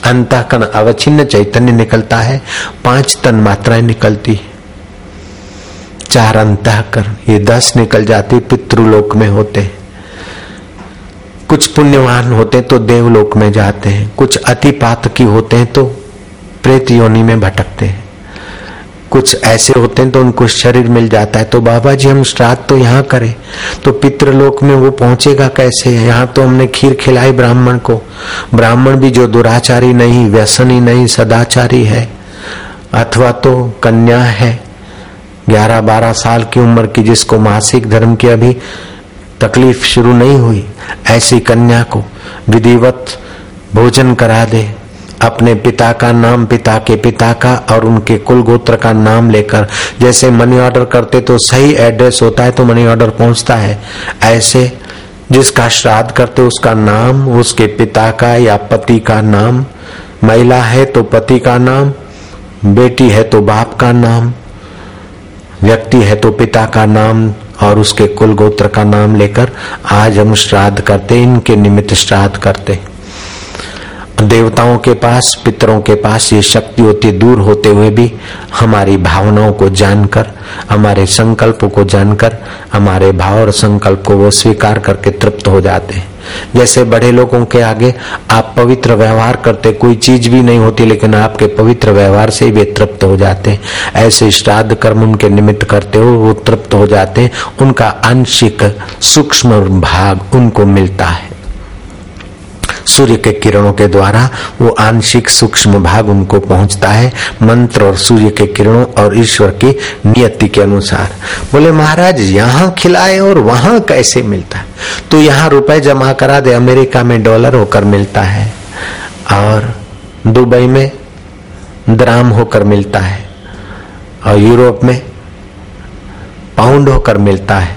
अंतकण अवचिन्न चैतन्य निकलता है, पाँच तन मात्राएँ निकलती है। चार अंतकरण ये दस निकल जाते, पितृलोक में होते। हैं कुछ पुण्यवान होते तो देवलोक में जाते हैं। कुछ अति पात की होते हैं तो प्रेत योनि में भटकते हैं। कुछ ऐसे होते हैं तो उनको शरीर मिल जाता है। तो बाबा जी, हम श्राद्ध तो यहाँ करें। तो पितृलोक में वो पहुंचेगा कैसे? यहाँ तो हमने खीर खिलाई ब्राह्मण को। ब्राह्मण भी जो दुराचारी नहीं, व्यसनी नहीं, सदाचारी है। अथवा तो कन्या है। ग्यारह बारह साल की उम्र की जिसको मासिक धर्म की अभी तकलीफ़ शुरू नहीं हुई, ऐसी कन्या को विधिवत भोजन करा दे। अपने पिता का नाम पिता के पिता का और उनके कुल गोत्र का नाम लेकर। जैसे मनी ऑर्डर करते तो सही एड्रेस होता है तो मनी ऑर्डर पहुँचता है। ऐसे जिसका श्राद्ध करते उसका नाम, उसके पिता का या पति का नाम। महिला है तो पति का नाम, बेटी है तो बाप का नाम। व्यक्ति है तो पिता का नाम और उसके कुल गोत्र का नाम लेकर आज हम श्राद्ध करते इनके निमित्त श्राद्ध करते देवताओं के पास, पितरों के पास ये शक्ति होती, दूर होते हुए भी हमारी भावनाओं को जानकर, हमारे संकल्पों को जानकर, हमारे भाव और संकल्प को वो स्वीकार करके तृप्त हो जाते हैं। जैसे बड़े लोगों के आगे आप पवित्र व्यवहार करते, कोई चीज़ भी नहीं होती, लेकिन आपके पवित्र व्यवहार से वे तृप्त हो जाते हैं। ऐसे श्राद्ध कर्म उनके निमित्त करते हो, वो तृप्त हो जाते हैं। उनका आंशिक सूक्ष्म भाग उनको मिलता है। सूर्य के किरणों के द्वारा वो आंशिक सूक्ष्म भाग उनको पहुँचता है, मंत्र और सूर्य के किरणों और ईश्वर की नियति के अनुसार। बोले, महाराज, यहाँ खिलाए और वहाँ कैसे मिलता? है तो यहाँ रुपए जमा करा दे, अमेरिका में डॉलर होकर मिलता है और दुबई में द्राम होकर मिलता है और यूरोप में पाउंड होकर मिलता है।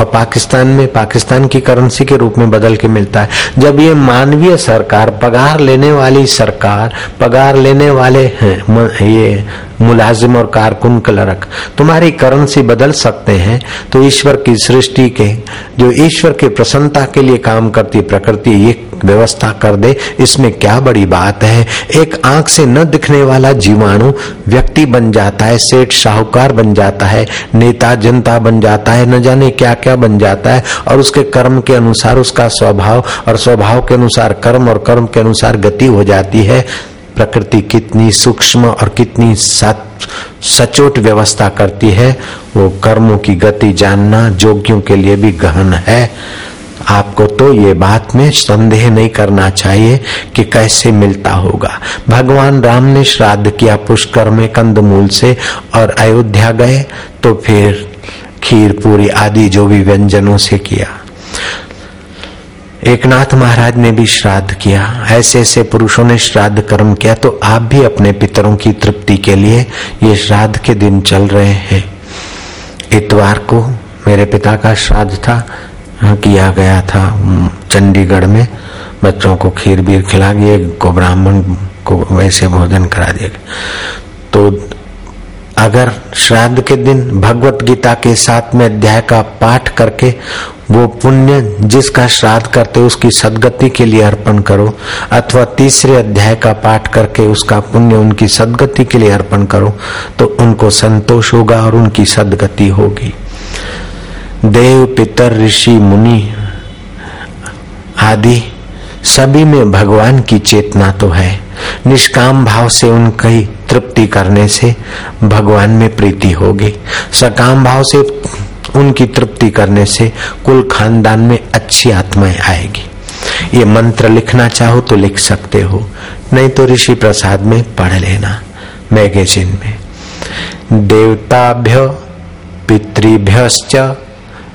और पाकिस्तान में पाकिस्तान की करेंसी के रूप में बदल के मिलता है। जब ये मानवीय सरकार, पगार लेने वाली सरकार, पगार लेने वाले हैं ये मुलाजिम और कारकुन क्लर्क, तुम्हारी करेंसी बदल सकते हैं तो ईश्वर की सृष्टि के, जो ईश्वर की प्रसन्नता के लिए काम करती प्रकृति, ये व्यवस्था कर दे। इसमें क्या बड़ी बात है? एक आँख से न दिखने वाला जीवाणु व्यक्ति बन जाता है, सेठ साहूकार बन जाता है, नेता जनता बन जाता है, न जाने क्या क्या बन जाता है, और उसके कर्म के अनुसार उसका स्वभाव, और स्वभाव के अनुसार कर्म और कर्म के अनुसार गति हो जाती है। प्रकृति कितनी सूक्ष्म और कितनी सचोट व्यवस्था करती है, वो कर्मों की गति जानना जोगियों के लिए भी गहन है। आपको तो ये बात में संदेह नहीं करना चाहिए कि कैसे मिलता होगा। भगवान राम ने श्राद्ध किया पुष्कर में कंदमूल से और अयोध्या गए तो फिर खीर पूरी आदि जो भी व्यंजनों से किया। एकनाथ महाराज ने भी श्राद्ध किया। ऐसे ऐसे पुरुषों ने श्राद्ध कर्म किया तो आप भी अपने पितरों की तृप्ति के लिए ये श्राद्ध के दिन चल रहे हैं। इतवार को मेरे पिता का श्राद्ध था किया गया था चंडीगढ़ में। बच्चों को खीर बीर खिला दिए, को ब्राह्मण को वैसे भोजन करा दिया तो अगर श्राद्ध के दिन भगवत गीता के साथ में अध्याय का पाठ करके वो पुण्य जिसका श्राद्ध करते उसकी सदगति के लिए अर्पण करो, अथवा तीसरे अध्याय का पाठ करके उसका पुण्य उनकी सदगति के लिए अर्पण करो तो उनको संतोष होगा और उनकी सदगति होगी। देव पितर ऋषि मुनि आदि सभी में भगवान की चेतना तो है। निष्काम भाव से उनकी तृप्ति करने से भगवान में प्रीति होगी। सकाम भाव से उनकी तृप्ति करने से कुल खानदान में अच्छी आत्माएँ आएगी। ये मंत्र लिखना चाहो तो लिख सकते हो, नहीं तो ऋषि प्रसाद में पढ़ लेना मैगजीन में। देवताभ्य, पितृभ्यश्च,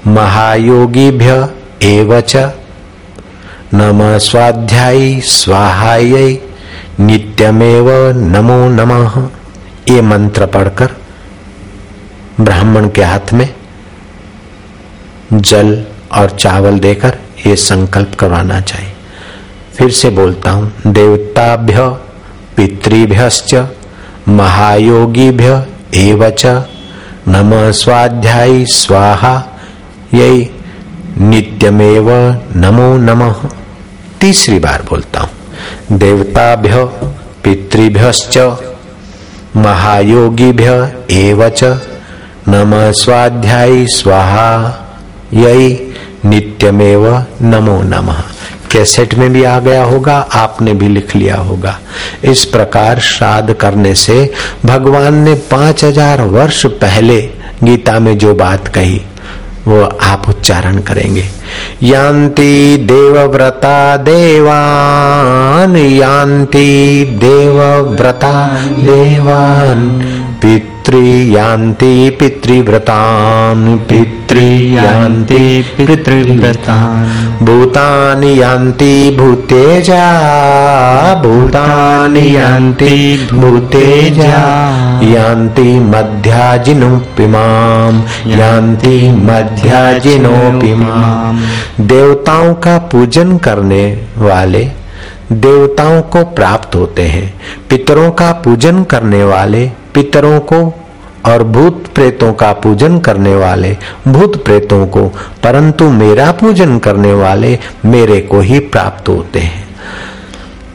महायोगीभ्य एवच नम स्वाध्यायी स्वाहाय नित्यमेव नमो नमः। ये मंत्र पढ़कर ब्राह्मण के हाथ में जल और चावल देकर ये संकल्प करवाना चाहिए। फिर से बोलता हूँ, देवताभ्य पितृभ्य महायोगीभ्य एवच। नम स्वाध्यायी स्वाहा, यही नित्यमेव नमो नमः। तीसरी बार बोलता हूँ। देवताभ्य, पितृभ्यश्च, महायोगीभ्य एवच नम स्वाध्यायी स्वाहा, यही नित्यमेव नमो नमः। कैसेट में भी आ गया होगा, आपने भी लिख लिया होगा। इस प्रकार श्राद्ध करने से भगवान ने पाँच हज़ार वर्ष पहले गीता में जो बात कही वो आप उच्चारण करेंगे। यान्ति देवव्रता देवान, यान्ति देवव्रता देवान, पितृयान्ति पितृव्रतान् पितृयान्ति पितृव्रतान्। भूतानि यान्ति भूतेजा, भूतानि यान्ति भूतेजा। यान्ति यान्ति देवताओं का पूजन करने वाले देवताओं को प्राप्त होते हैं। पितरों का पूजन करने वाले पितरों को और भूत प्रेतों का पूजन करने वाले भूत प्रेतों को, परंतु मेरा पूजन करने वाले मेरे को ही प्राप्त होते हैं।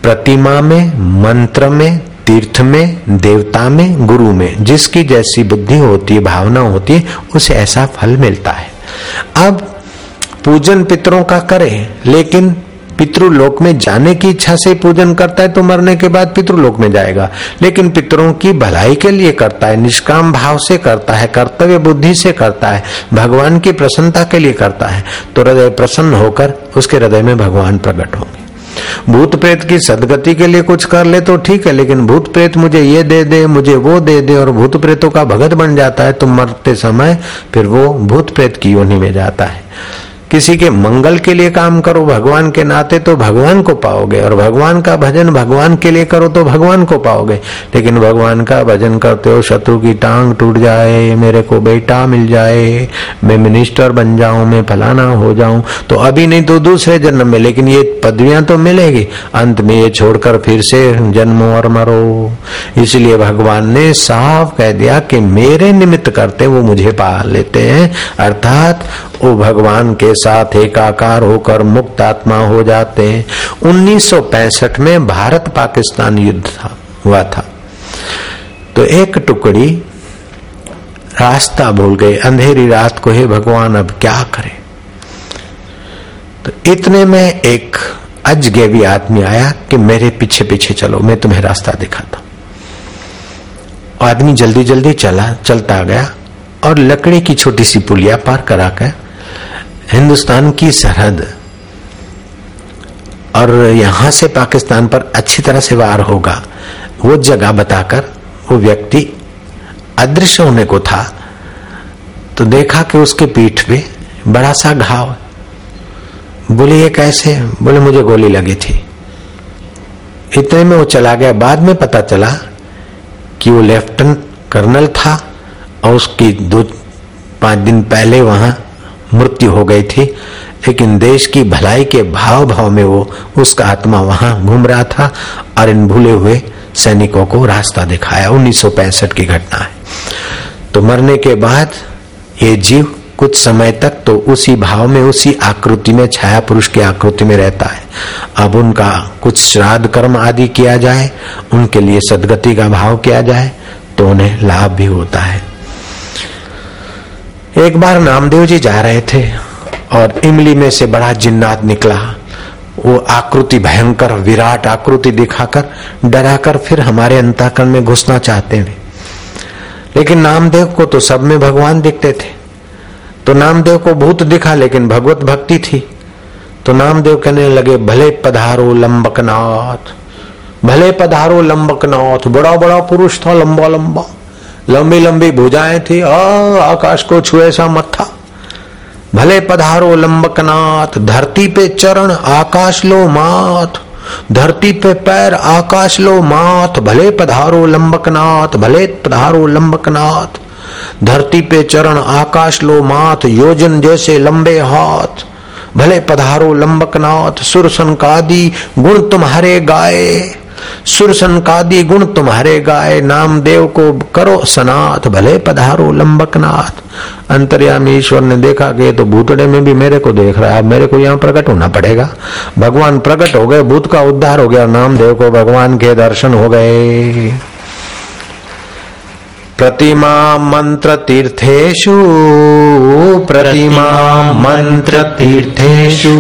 प्रतिमा में, मंत्र में तीर्थ में, देवता में, गुरु में, जिसकी जैसी बुद्धि होती है, भावना होती है, उसे ऐसा फल मिलता है। अब पूजन पितरों का करें, लेकिन पितृलोक में जाने की इच्छा से पूजन करता है तो मरने के बाद पितृलोक में जाएगा। लेकिन पितरों की भलाई के लिए करता है, निष्काम भाव से करता है, कर्तव्य बुद्धि से करता है, भगवान की प्रसन्नता के लिए करता है। तो हृदय प्रसन्न होकर उसके हृदय में भगवान प्रकट होंगे। भूत प्रेत की सदगति के लिए कुछ कर ले तो ठीक है, लेकिन भूत प्रेत मुझे ये दे दे, मुझे वो दे दे और भूत प्रेतों का भगत बन जाता है तो मरते समय फिर वो भूत प्रेत की योनि में जाता है। किसी के मंगल के लिए काम करो, भगवान के नाते तो भगवान को पाओगे, और भगवान का भजन भगवान के लिए करो तो भगवान को पाओगे। लेकिन भगवान का भजन करते हो, शत्रु की टांग टूट जाए, मेरे को बेटा मिल जाए, मैं मिनिस्टर बन जाऊँ, मैं फलाना हो जाऊँ तो अभी नहीं तो दूसरे जन्म में, लेकिन ये पदवियाँ तो मिलेगी। अंत में ये छोड़कर फिर से जन्म और मरो। इसलिए भगवान ने साफ़ कह दिया कि मेरे निमित्त करते वो मुझे पा लेते हैं, अर्थात वो भगवान के साथ एकाकार होकर मुक्त आत्मा हो जाते हैं। 1965 में भारत पाकिस्तान युद्ध था, हुआ था। तो एक टुकड़ी रास्ता भूल गए, अंधेरी रात को, हे भगवान, अब क्या करे? तो इतने में एक अजगेवी आदमी आया कि मेरे पीछे पीछे चलो, मैं तुम्हें रास्ता दिखाता। आदमी जल्दी जल्दी चला, चलता गया और लकड़ी की छोटी सी पुलिया पार करा कर हिंदुस्तान की सरहद और यहाँ से पाकिस्तान पर अच्छी तरह से वार होगा, वो जगह बताकर वो व्यक्ति अदृश्य होने को था तो देखा कि उसके पीठ पे बड़ा सा घाव बोले, ये कैसे? बोले, मुझे गोली लगी थी। इतने में वो चला गया। बाद में पता चला कि वो लेफ्टिनेंट कर्नल था और उसकी दो, पाँच दिन पहले वहाँ मृत्यु हो गई थी, लेकिन देश की भलाई के भाव भाव में वो, उसका आत्मा वहाँ घूम रहा था और इन भूले हुए सैनिकों को रास्ता दिखाया। उन्नीस सौ पैंसठ की घटना है। तो मरने के बाद ये जीव कुछ समय तक तो उसी भाव में, उसी आकृति में, छाया पुरुष की आकृति में रहता है। अब उनका कुछ श्राद्ध कर्म आदि किया जाए, उनके लिए सदगति का भाव किया जाए तो उन्हें लाभ भी होता है। एक बार नामदेव जी जा रहे थे और इमली में से बड़ा जिन्नात निकला। वो आकृति भयंकर, विराट आकृति दिखाकर, डराकर फिर हमारे अंताकरण में घुसना चाहते हैं लेकिन नामदेव को तो सब में भगवान दिखते थे। तो नामदेव को भूत दिखा, लेकिन भगवत भक्ति थी। तो नामदेव कहने लगे, भले पधारो लंबकनाथ, भले पधारो लंबकनाथ बड़ा बड़ा पुरुष था लंबा लंबा लंबी लंबी भुजाएँ थी आ, आकाश को छुए सा मत्था। भले पधारो लंबकनाथ धरती पे चरण आकाश लो माथ। धरती पे पैर आकाश लो माथ। भले पधारो लंबकनाथ भले पधारो लंबकनाथ। धरती पे चरण आकाश लो माथ योजन जैसे लंबे हाथ। भले पधारो लंबकनाथ सुरसन कादी गुण तुम्हारे गाए। सुर संकादी गुण तुम्हारे गाय नाम देव को करो सनाथ, भले पधारो लंबकनाथ। अंतर्यामी ईश्वर ने देखा कि तो भूतड़े में भी मेरे को देख रहा है मेरे को यहाँ प्रकट होना पड़ेगा। भगवान प्रकट हो गए, भूत का उद्धार हो गया नाम देव को भगवान के दर्शन हो गए। प्रतिमा मंत्र तीर्थेशु, प्रतिमा मंत्र तीर्थेशु।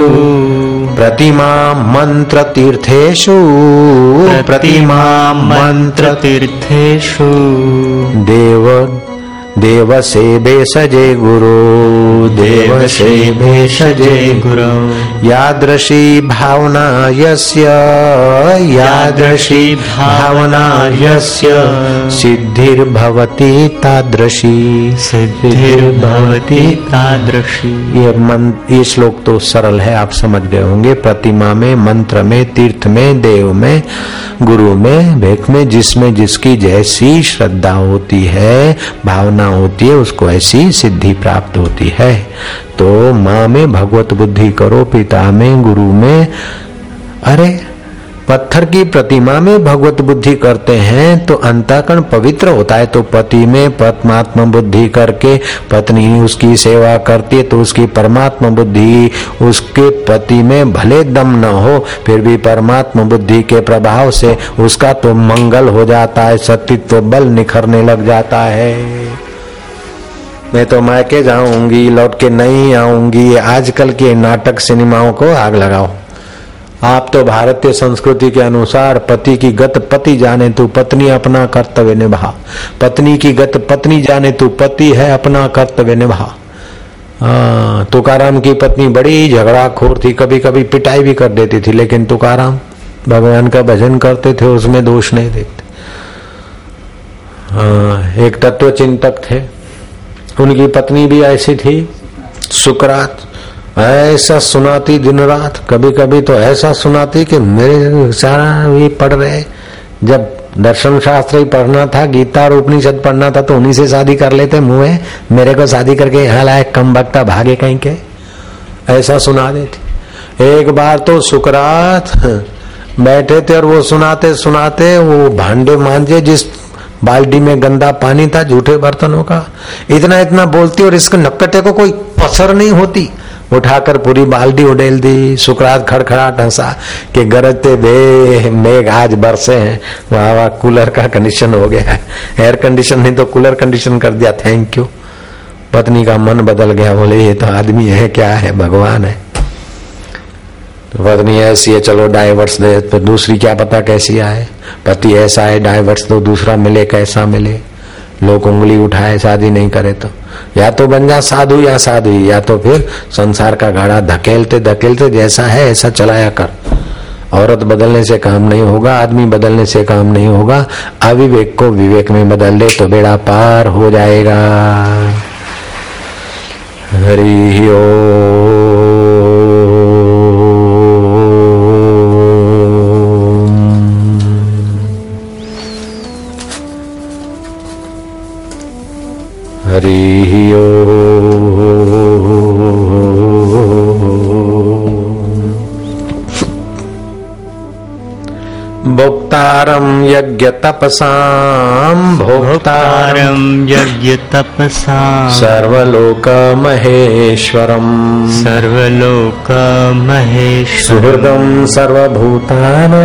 प्रतिमा मन्त्रतीर्थेषु प्रतिमा
मन्त्रतीर्थेषु
देव देव से भेषजे गुरु। देव से भेषजे
गुरु।
यादृशी भावना यस्य यादृशी भावना यस्य सिद्धिर्भवति तादृशी।
सिद्धिर्भवति तादृशी।
ये मन ये श्लोक तो सरल है आप समझ गए होंगे। प्रतिमा में मंत्र में तीर्थ में देव में गुरु में भेख में जिसमें जिसकी जैसी श्रद्धा होती है भावना होती है, उसको ऐसी सिद्धि प्राप्त होती है। तो माँ में भगवत बुद्धि करो, पिता में, गुरु में। अरे, पत्थर की प्रतिमा में भगवत बुद्धि करते हैं तो अंताकरण पवित्र होता है। तो पति में परमात्मा बुद्धि करके पत्नी उसकी सेवा करती है तो उसकी परमात्मा बुद्धि उसके पति में भले दम न हो, फिर भी परमात्मा बुद्धि के प्रभाव से उसका तो मंगल हो जाता है, सतीत्व बल निखरने लग जाता है। मैं तो मायके जाऊँगी लौट के नहीं आऊँगी। आजकल के नाटक सिनेमाओं को आग लगाओ। आप तो भारतीय संस्कृति के अनुसार पति की गत पति जाने तू पत्नी अपना कर्तव्य निभा। पत्नी की गत पत्नी जाने तू पति है अपना कर्तव्य निभा। तुकाराम की पत्नी बड़ी झगड़ा खोर थी कभी कभी पिटाई भी कर देती थी लेकिन तुकाराम भगवान का भजन करते थे उसमें दोष नहीं देखते हाँ, एक तत्व चिंतक थे। उनकी पत्नी भी ऐसी थी, सुकरात। ऐसा सुनाती दिन रात कभी कभी तो ऐसा सुनाती कि मेरे सारा भी पढ़ रहे। जब दर्शन शास्त्र ही पढ़ना था, गीता और उपनिषद पढ़ना था तो उन्हीं से शादी कर लेते मुँह। मेरे को शादी करके यहाँ लाए कम बकता भागे कहीं के। ऐसा सुना देती। एक बार तो सुकरात बैठे थे और वो सुनाते सुनाते वो भांडे मांझे जिस बाल्टी में गंदा पानी था, झूठे बर्तनों का। इतना इतना बोलती और इसके नक्कटे को कोई पसर नहीं होती। उठाकर पूरी बाल्टी उडेल दी सुकरात खड़खड़ाट हंसा कि गरजते बे मेघ आज बरसे हैं। वाह वाह कूलर का कंडीशन हो गया है। एयर कंडीशन नहीं तो कूलर कंडीशन कर दिया। थैंक यू पत्नी का मन बदल गया। बोले, ये तो आदमी है, क्या है? भगवान है। तो पत्नी ऐसी है, चलो डाइवर्स दे तो दूसरी क्या पता कैसी आए? पति ऐसा है डाइवर्स दो दूसरा मिले, कैसा मिले? लोग उंगली उठाए, शादी नहीं करे तो। या तो बन जा साधु या साधु, या तो फिर संसार का गाड़ा धकेलते धकेलते जैसा है, ऐसा चलाया कर। औरत बदलने से काम नहीं होगा, आदमी बदलने से काम नहीं होगा। अविवेक को विवेक में बदल ले तो बेड़ा पार हो जाएगा। हरि ओ हरि ओ। यज्ञ भोक्तारम
यज्ञ तपसा
सर्वलोक महेश्वरम
सर्वलोक महेश्वर
सुहृदम सर्वभूताना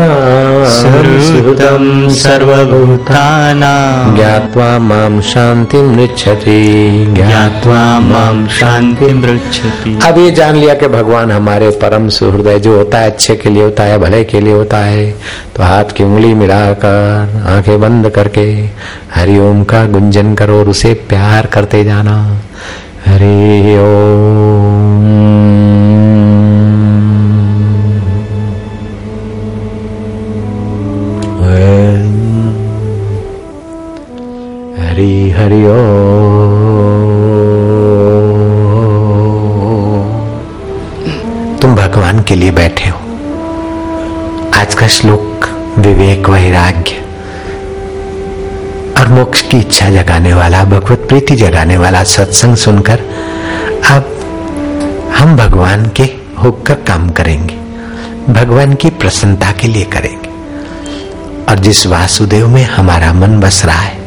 सुहृदम सर्वभूताना
ज्ञात्वा माम शांति मृच्छति
ज्ञात्वा माम शांति मृच्छति
अब ये जान लिया कि भगवान हमारे परम सुहृदय जो होता है अच्छे के लिए होता है भले के लिए होता है तो हाथ की उंगली मिलाकर आँखें बंद करके हरिओम का गुंजन करो और उसे प्यार करते जाना। हरि ओम। हरि हरि तुम भगवान के लिए बैठे हो। आज का श्लोक विवेक वैराग्य। और मोक्ष की इच्छा जगाने वाला, भगवत प्रीति जगाने वाला सत्संग सुनकर अब हम भगवान के होकर काम करेंगे। भगवान की प्रसन्नता के लिए करेंगे। और जिस वासुदेव में हमारा मन बस रहा है,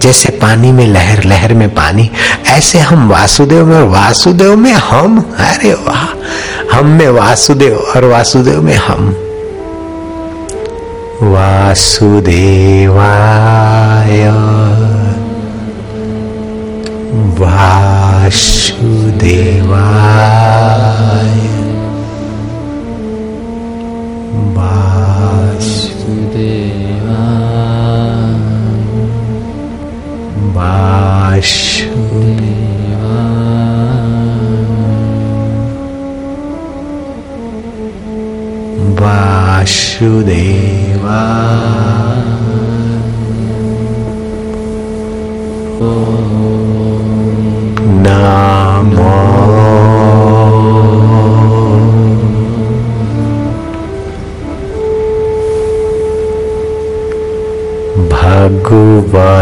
जैसे पानी में लहर लहर में पानी, ऐसे हम वासुदेव में वासुदेव में हम, अरे वाह, हम में वासुदेव, और वासुदेव में हम। वासुदेवाय। वासुदेवाय। वासुदेवा नामो भगवते।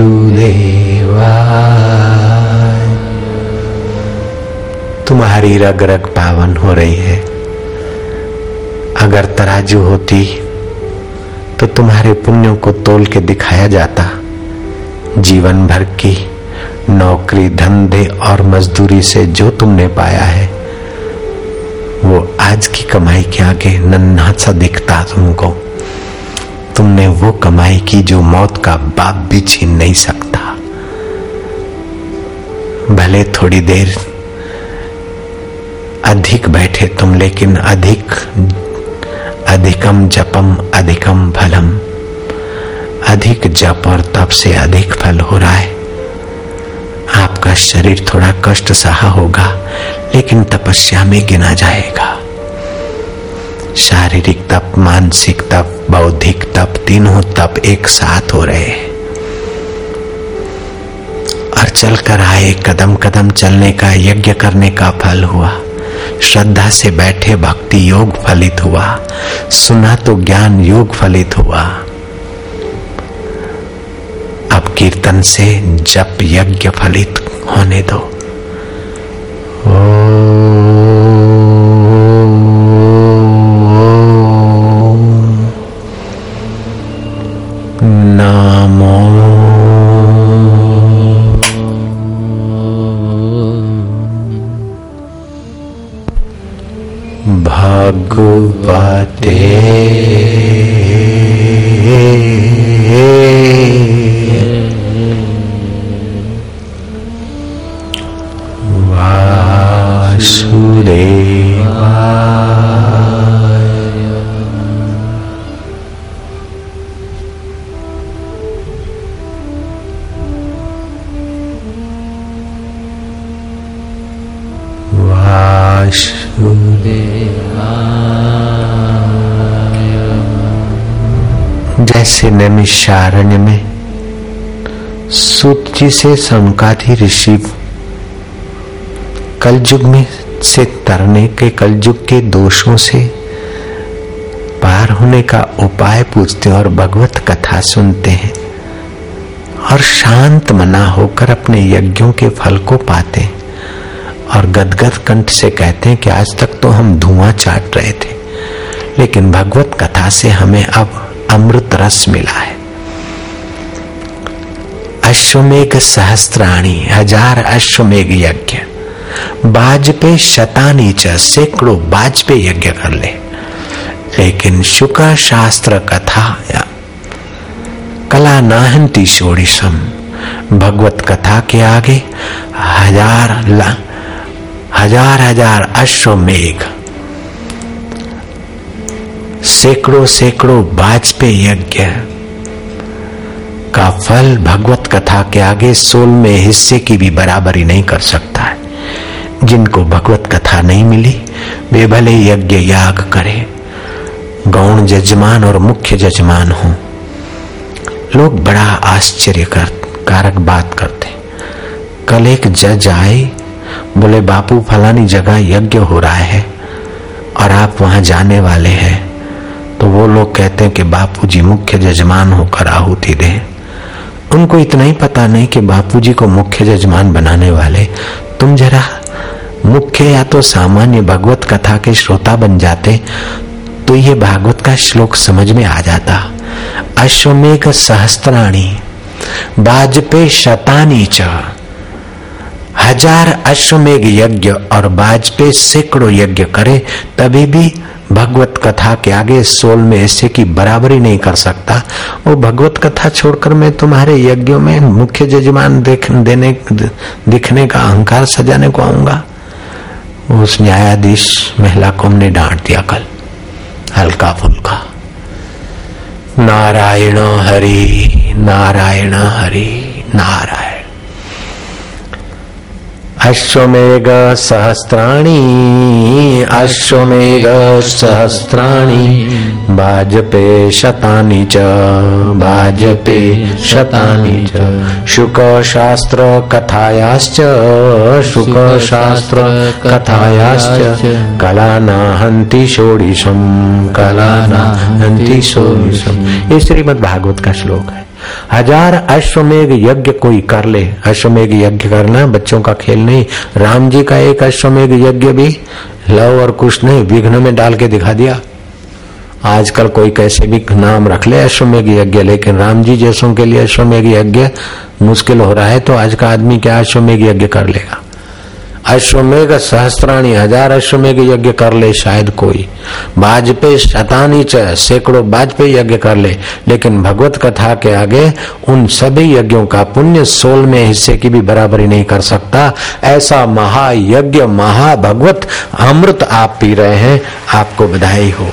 वासुदेवाय तुम्हारी रग रग पावन हो रही है। अगर तराजू होती तो तुम्हारे पुण्यों को तोल के दिखाया जाता। जीवन भर की नौकरी, धंधे और मजदूरी से जो तुमने पाया है, वो आज की कमाई के आगे नन्हा सा दिखता तुमको। तुमने वो कमाई की जो मौत का बाप भी छीन नहीं सकता। भले थोड़ी देर अधिक बैठे तुम, लेकिन अधिक, अधिकम जपम, अधिकम फलम। अधिक जप और तप से अधिक फल हो रहा है। आपका शरीर थोड़ा कष्ट सहा होगा, लेकिन तपस्या में गिना जाएगा। शारीरिक तप, मानसिक तप, बौद्धिक तप, तीनों तप एक साथ हो रहे और चलकर आए, कदम कदम चलने का, यज्ञ करने का फल हुआ। श्रद्धा से बैठे भक्ति योग फलित हुआ। सुना तो ज्ञान योग फलित हुआ। अब कीर्तन से जप यज्ञ फलित होने दो। नामो भगवते वासुदेवा जैसे नैमिषारण्य में सूत जी से सनकादि ऋषि कलयुग में से तरने के कलयुग के दोषों से पार होने का उपाय पूछते और भगवत कथा सुनते हैं और शांत मना होकर अपने यज्ञों के फल को पाते और गदगद कंठ से कहते हैं कि आज तक तो हम धुआँ चाट रहे थे, लेकिन भगवत कथा से हमें अब अमृत रस मिला है अश्वमेघ सहस्त्राणी हज़ार अश्वमेघ यज्ञ बाज पे शतानी च सैकड़ों बाज पे यज्ञ कर ले लेकिन शुक्र शास्त्र कथा या कला नाहंती षोड़िशम भगवत कथा के आगे हज़ार हज़ार हज़ार अश्वमेघ सैकड़ों सैकड़ों वाजपेयी यज्ञ का फल भगवत कथा के आगे सोल में हिस्से की भी बराबरी नहीं कर सकता है। जिनको भगवत कथा नहीं मिली, वे भले यज्ञ याग करें। गौण जजमान और मुख्य जजमान हो। लोग बड़ा आश्चर्य कर, कारक बात करते कल एक जज आए, बोले, बापू, फलानी जगह यज्ञ हो रहा है और आप वहाँ जाने वाले हैं। वो लोग कहते हैं कि बापूजी मुख्य जजमान होकर आहुति दे। उनको इतना ही पता नहीं कि बापूजी को मुख्य जजमान बनाने वाले। तुम जरा मुख्य या तो सामान्य भगवत कथा के श्रोता बन जाते तो ये भागवत का श्लोक समझ में आ जाता। अश्वमेघ सहस्त्राणी, बाजपे शतानी च। हज़ार अश्वमेघ यज्ञ और बाजपे सैकड़ों यज्ञ करे, तभी भी भगवत कथा के आगे सोल में ऐसे की बराबरी नहीं कर सकता। वो भगवत कथा छोड़कर मैं तुम्हारे यज्ञों में मुख्य जजमान देने, दिखने का अहंकार सजाने को आऊँगा। उस न्यायाधीश महिला को हमने डांट दिया कल। हल्का फुल्का। नारायण हरि नारायण हरि, नारायण। अश्वमेघ सहस्राणि। अश्वमेघ सहस्राणि। भाजपे शतानि च। भाजपे शतानि च। शुकशास्त्र कथायाश्च। शुकशास्त्र कथायाश्च। कलाना हन्ति षोडिशम्। कलाना हन्ति षोडिशम्। ये श्रीमद् भागवत का श्लोक है। हज़ार अश्वमेघ यज्ञ कोई कर ले। अश्वमेघ यज्ञ करना, बच्चों का खेल नहीं। राम जी का एक अश्वमेघ यज्ञ भी लव और कुछ नहीं विघ्न में डाल के दिखा दिया। आजकल कोई कैसे भी नाम रख ले अश्वमेघ यज्ञ, लेकिन राम जी जैसों के लिए अश्वमेघ यज्ञ मुश्किल हो रहा है तो आज का आदमी क्या अश्वमेघ यज्ञ कर लेगा? अश्वमेघ सहस्त्राणी हज़ार अश्वमेघ यज्ञ कर ले शायद कोई। बाजपेयी शतानी च, सैकड़ों बाजपेयी यज्ञ कर ले। लेकिन भगवत कथा के आगे उन सभी यज्ञों का पुण्य सोल में हिस्से की भी बराबरी नहीं कर सकता। ऐसा महायज्ञ, महाभगवत अमृत आप पी रहे हैं। आपको बधाई हो।